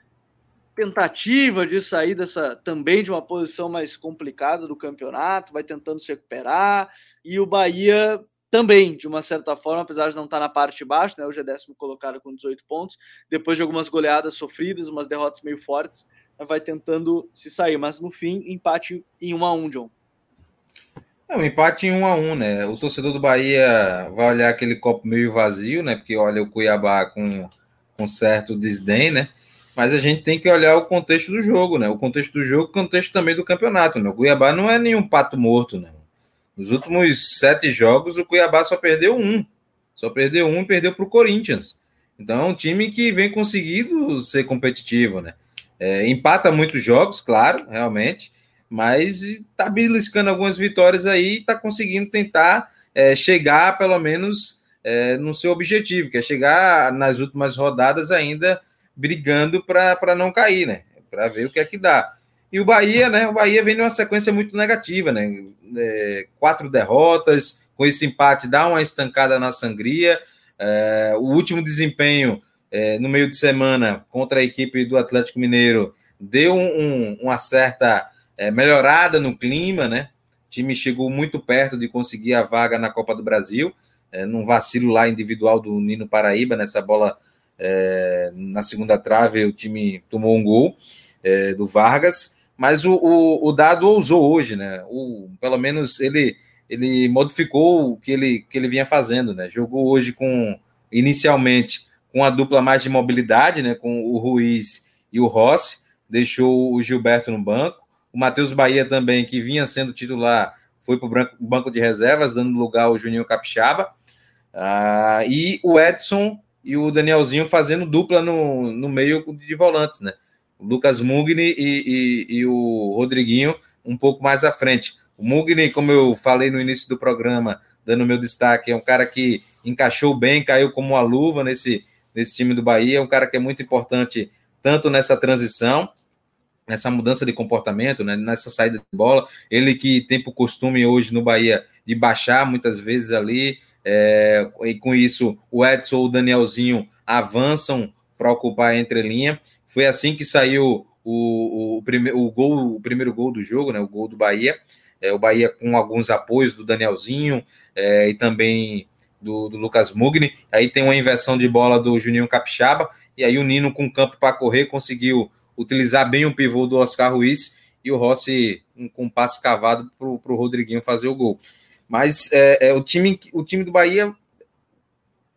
tentativa de sair dessa também de uma posição mais complicada do campeonato, vai tentando se recuperar, e o Bahia também, de uma certa forma, apesar de não estar na parte de baixo, né, hoje é décimo colocado com 18 pontos, depois de algumas goleadas sofridas, umas derrotas meio fortes, vai tentando se sair, mas no fim, empate em 1 a 1 John. É um empate em 1 a 1 né? O torcedor do Bahia vai olhar aquele copo meio vazio, né? Porque olha o Cuiabá com, com certo desdém, né? Mas a gente tem que olhar o contexto do jogo, né? O contexto do jogo, o contexto também do campeonato, né? O Cuiabá não é nenhum pato morto, né? Nos últimos sete jogos, o Cuiabá só perdeu um. Só perdeu um e perdeu para o Corinthians. Então é um time que vem conseguindo ser competitivo, né? É, empata muitos jogos, claro, realmente, mas está beliscando algumas vitórias aí e está conseguindo tentar é, chegar, pelo menos, é, no seu objetivo, que é chegar nas últimas rodadas ainda brigando para não cair, né? Para ver o que é que dá. E o Bahia, né? O Bahia vem numa sequência muito negativa, né? É, quatro derrotas, com esse empate dá uma estancada na sangria. É, o último desempenho é, no meio de semana contra a equipe do Atlético Mineiro deu um, uma certa é, melhorada no clima, né? O time chegou muito perto de conseguir a vaga na Copa do Brasil, é, num vacilo lá individual do Nino Paraíba, nessa bola é, na segunda trave, o time tomou um gol é, do Vargas, mas o, o, o, Dado ousou hoje, né? O, pelo menos ele, ele modificou o que ele, que ele vinha fazendo, né? Jogou hoje com, inicialmente, com a dupla mais de mobilidade, né? Com o Ruiz e o Rossi, deixou o Gilberto no banco. O Matheus Bahia também, que vinha sendo titular, foi para o banco de reservas, dando lugar ao Juninho Capixaba. Ah, e o Edson e o Danielzinho fazendo dupla no, no meio de volantes, né? O Lucas Mugni e, e, e o Rodriguinho um pouco mais à frente. O Mugni, como eu falei no início do programa, dando meu destaque, é um cara que encaixou bem, caiu como uma luva nesse, nesse time do Bahia, é um cara que é muito importante tanto nessa transição, nessa mudança de comportamento, né, nessa saída de bola. Ele que tem por costume hoje no Bahia de baixar muitas vezes ali, é, e com isso o Edson ou o Danielzinho avançam para ocupar a entrelinha. Foi assim que saiu o, o, prime, o, gol, o primeiro gol do jogo, né, o gol do Bahia. É, o Bahia com alguns apoios do Danielzinho é, e também do, do, Lucas Mugni. Aí tem uma inversão de bola do Juninho Capixaba. E aí o Nino com campo para correr conseguiu utilizar bem o pivô do Oscar Ruiz e o Rossi um, com um passe cavado para o Rodriguinho fazer o gol. Mas é, é, o, time, o time do Bahia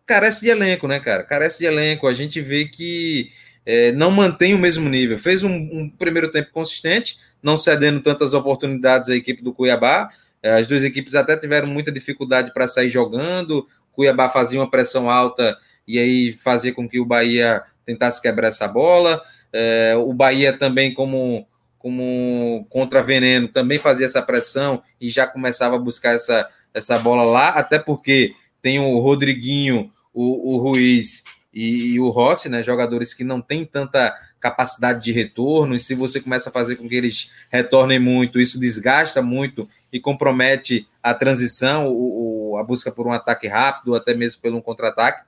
carece de elenco, né, cara? Carece de elenco. A gente vê que é, não mantém o mesmo nível. Fez um, um, primeiro tempo consistente, não cedendo tantas oportunidades à equipe do Cuiabá. É, as duas equipes até tiveram muita dificuldade para sair jogando. Cuiabá fazia uma pressão alta e aí fazia com que o Bahia tentasse quebrar essa bola. É, o Bahia também, como, como contra veneno, também fazia essa pressão e já começava a buscar essa, essa bola lá, até porque tem o Rodriguinho, o, o Ruiz e, e, o Rossi, né, jogadores que não têm tanta capacidade de retorno, e se você começa a fazer com que eles retornem muito, isso desgasta muito e compromete a transição, o, o a busca por um ataque rápido, até mesmo pelo um contra-ataque.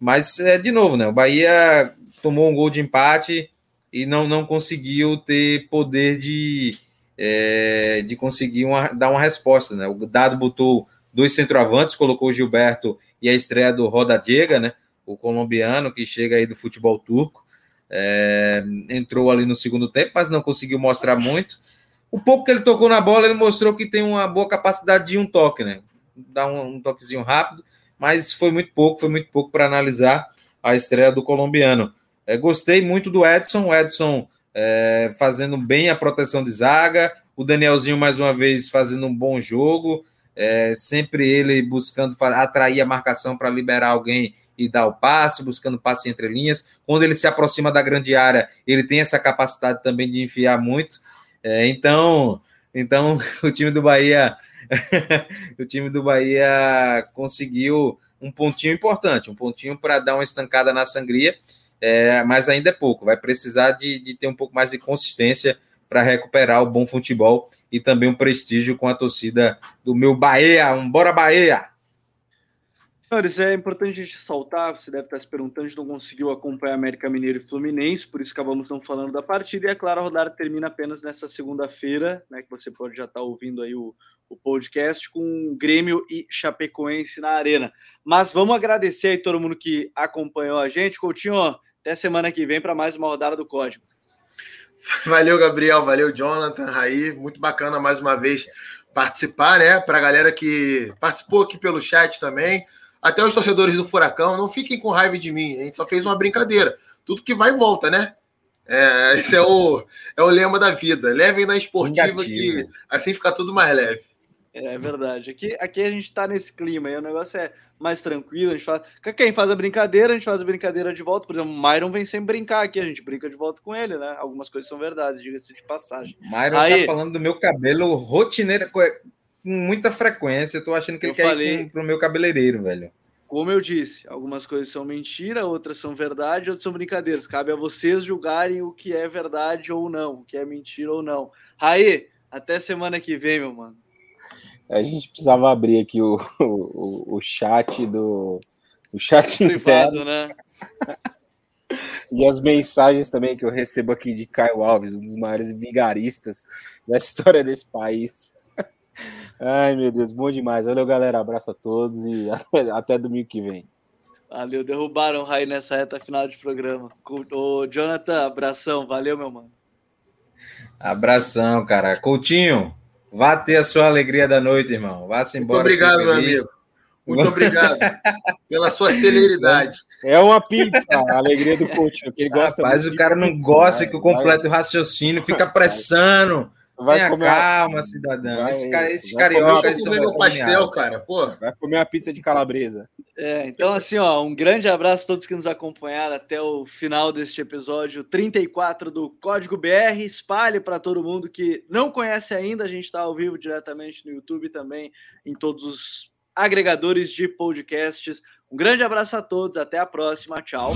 Mas, é, de novo, né, o Bahia tomou um gol de empate e não, não conseguiu ter poder de, é, de conseguir uma, dar uma resposta. Né? O Dado botou dois centroavantes, colocou o Gilberto e a estreia do Roda Diega, né? o colombiano que chega aí do futebol turco. É, entrou ali no segundo tempo, mas não conseguiu mostrar muito. O pouco que ele tocou na bola, ele mostrou que tem uma boa capacidade de um toque, né? Dar um, um toquezinho rápido, mas foi muito pouco, foi muito pouco para analisar a estreia do colombiano. É, gostei muito do Edson, o Edson é, fazendo bem a proteção de zaga, o Danielzinho mais uma vez fazendo um bom jogo, é, sempre ele buscando atrair a marcação para liberar alguém e dar o passe, buscando passe entre linhas. Quando ele se aproxima da grande área, ele tem essa capacidade também de enfiar muito. É, então, então o time do Bahia, o time do Bahia conseguiu um pontinho importante, um pontinho para dar uma estancada na sangria, é, mas ainda é pouco. Vai precisar de, de ter um pouco mais de consistência para recuperar o bom futebol e também um prestígio com a torcida do meu Bahia. Um bora Bahia! Senhores, é importante a gente saltar, você deve estar se perguntando, a gente não conseguiu acompanhar América Mineiro e Fluminense, por isso acabamos não falando da partida, e é claro, a rodada termina apenas nessa segunda-feira, né, que você pode já estar ouvindo aí o, o podcast, com Grêmio e Chapecoense na arena. Mas vamos agradecer aí todo mundo que acompanhou a gente. Coutinho, até semana que vem para mais uma rodada do Código. Valeu, Gabriel, valeu, Jonathan, Raí, muito bacana mais uma vez participar, né, para a galera que participou aqui pelo chat também, até os torcedores do Furacão, não fiquem com raiva de mim. A gente só fez uma brincadeira. Tudo que vai e volta, né? É, esse é o, é o lema da vida. Levem na esportiva que assim fica tudo mais leve. É verdade. Aqui, aqui a gente está nesse clima aí, o negócio é mais tranquilo. A gente faz. Quem faz a brincadeira, a gente faz a brincadeira de volta. Por exemplo, o Myron vem sempre brincar aqui, a gente brinca de volta com ele, né? Algumas coisas são verdades, diga-se de passagem. Myron aí... tá falando do meu cabelo rotineiro com muita frequência. Eu tô achando que ele eu quer falei... ir pro meu cabeleireiro, velho. Como eu disse, algumas coisas são mentira, outras são verdade, outras são brincadeiras. Cabe a vocês julgarem o que é verdade ou não, o que é mentira ou não. Raí, até semana que vem, meu mano. A gente precisava abrir aqui o, o, o chat do. O chat privado, interno. né? e as mensagens também que eu recebo aqui de Caio Alves, um dos maiores vigaristas da história desse país. Ai, meu Deus, bom demais. Valeu, galera. Abraço a todos e até, até domingo que vem. Valeu, derrubaram o Rai nessa reta final de programa. Ô, Jonathan, abração. Valeu, meu mano. Abração, cara. Coutinho, vá ter a sua alegria da noite, irmão. Vá-se embora. Muito obrigado, meu amigo. Muito obrigado pela sua celeridade. É uma pizza, a alegria do coach, que ele gosta. Mas o cara não gosta que eu complete o raciocínio, fica pressando. Vai Tenha comer calma, uma... cidadão. Vai, esses, cara, esses cariocas. Comer pastel, cara. Pô. Vai comer uma pizza de calabresa. É, então, assim, ó, um grande abraço a todos que nos acompanharam até o final deste episódio 34 do Código BR. Espalhe para todo mundo que não conhece ainda. A gente está ao vivo diretamente no YouTube também, em todos os agregadores de podcasts. Um grande abraço a todos, até a próxima. Tchau.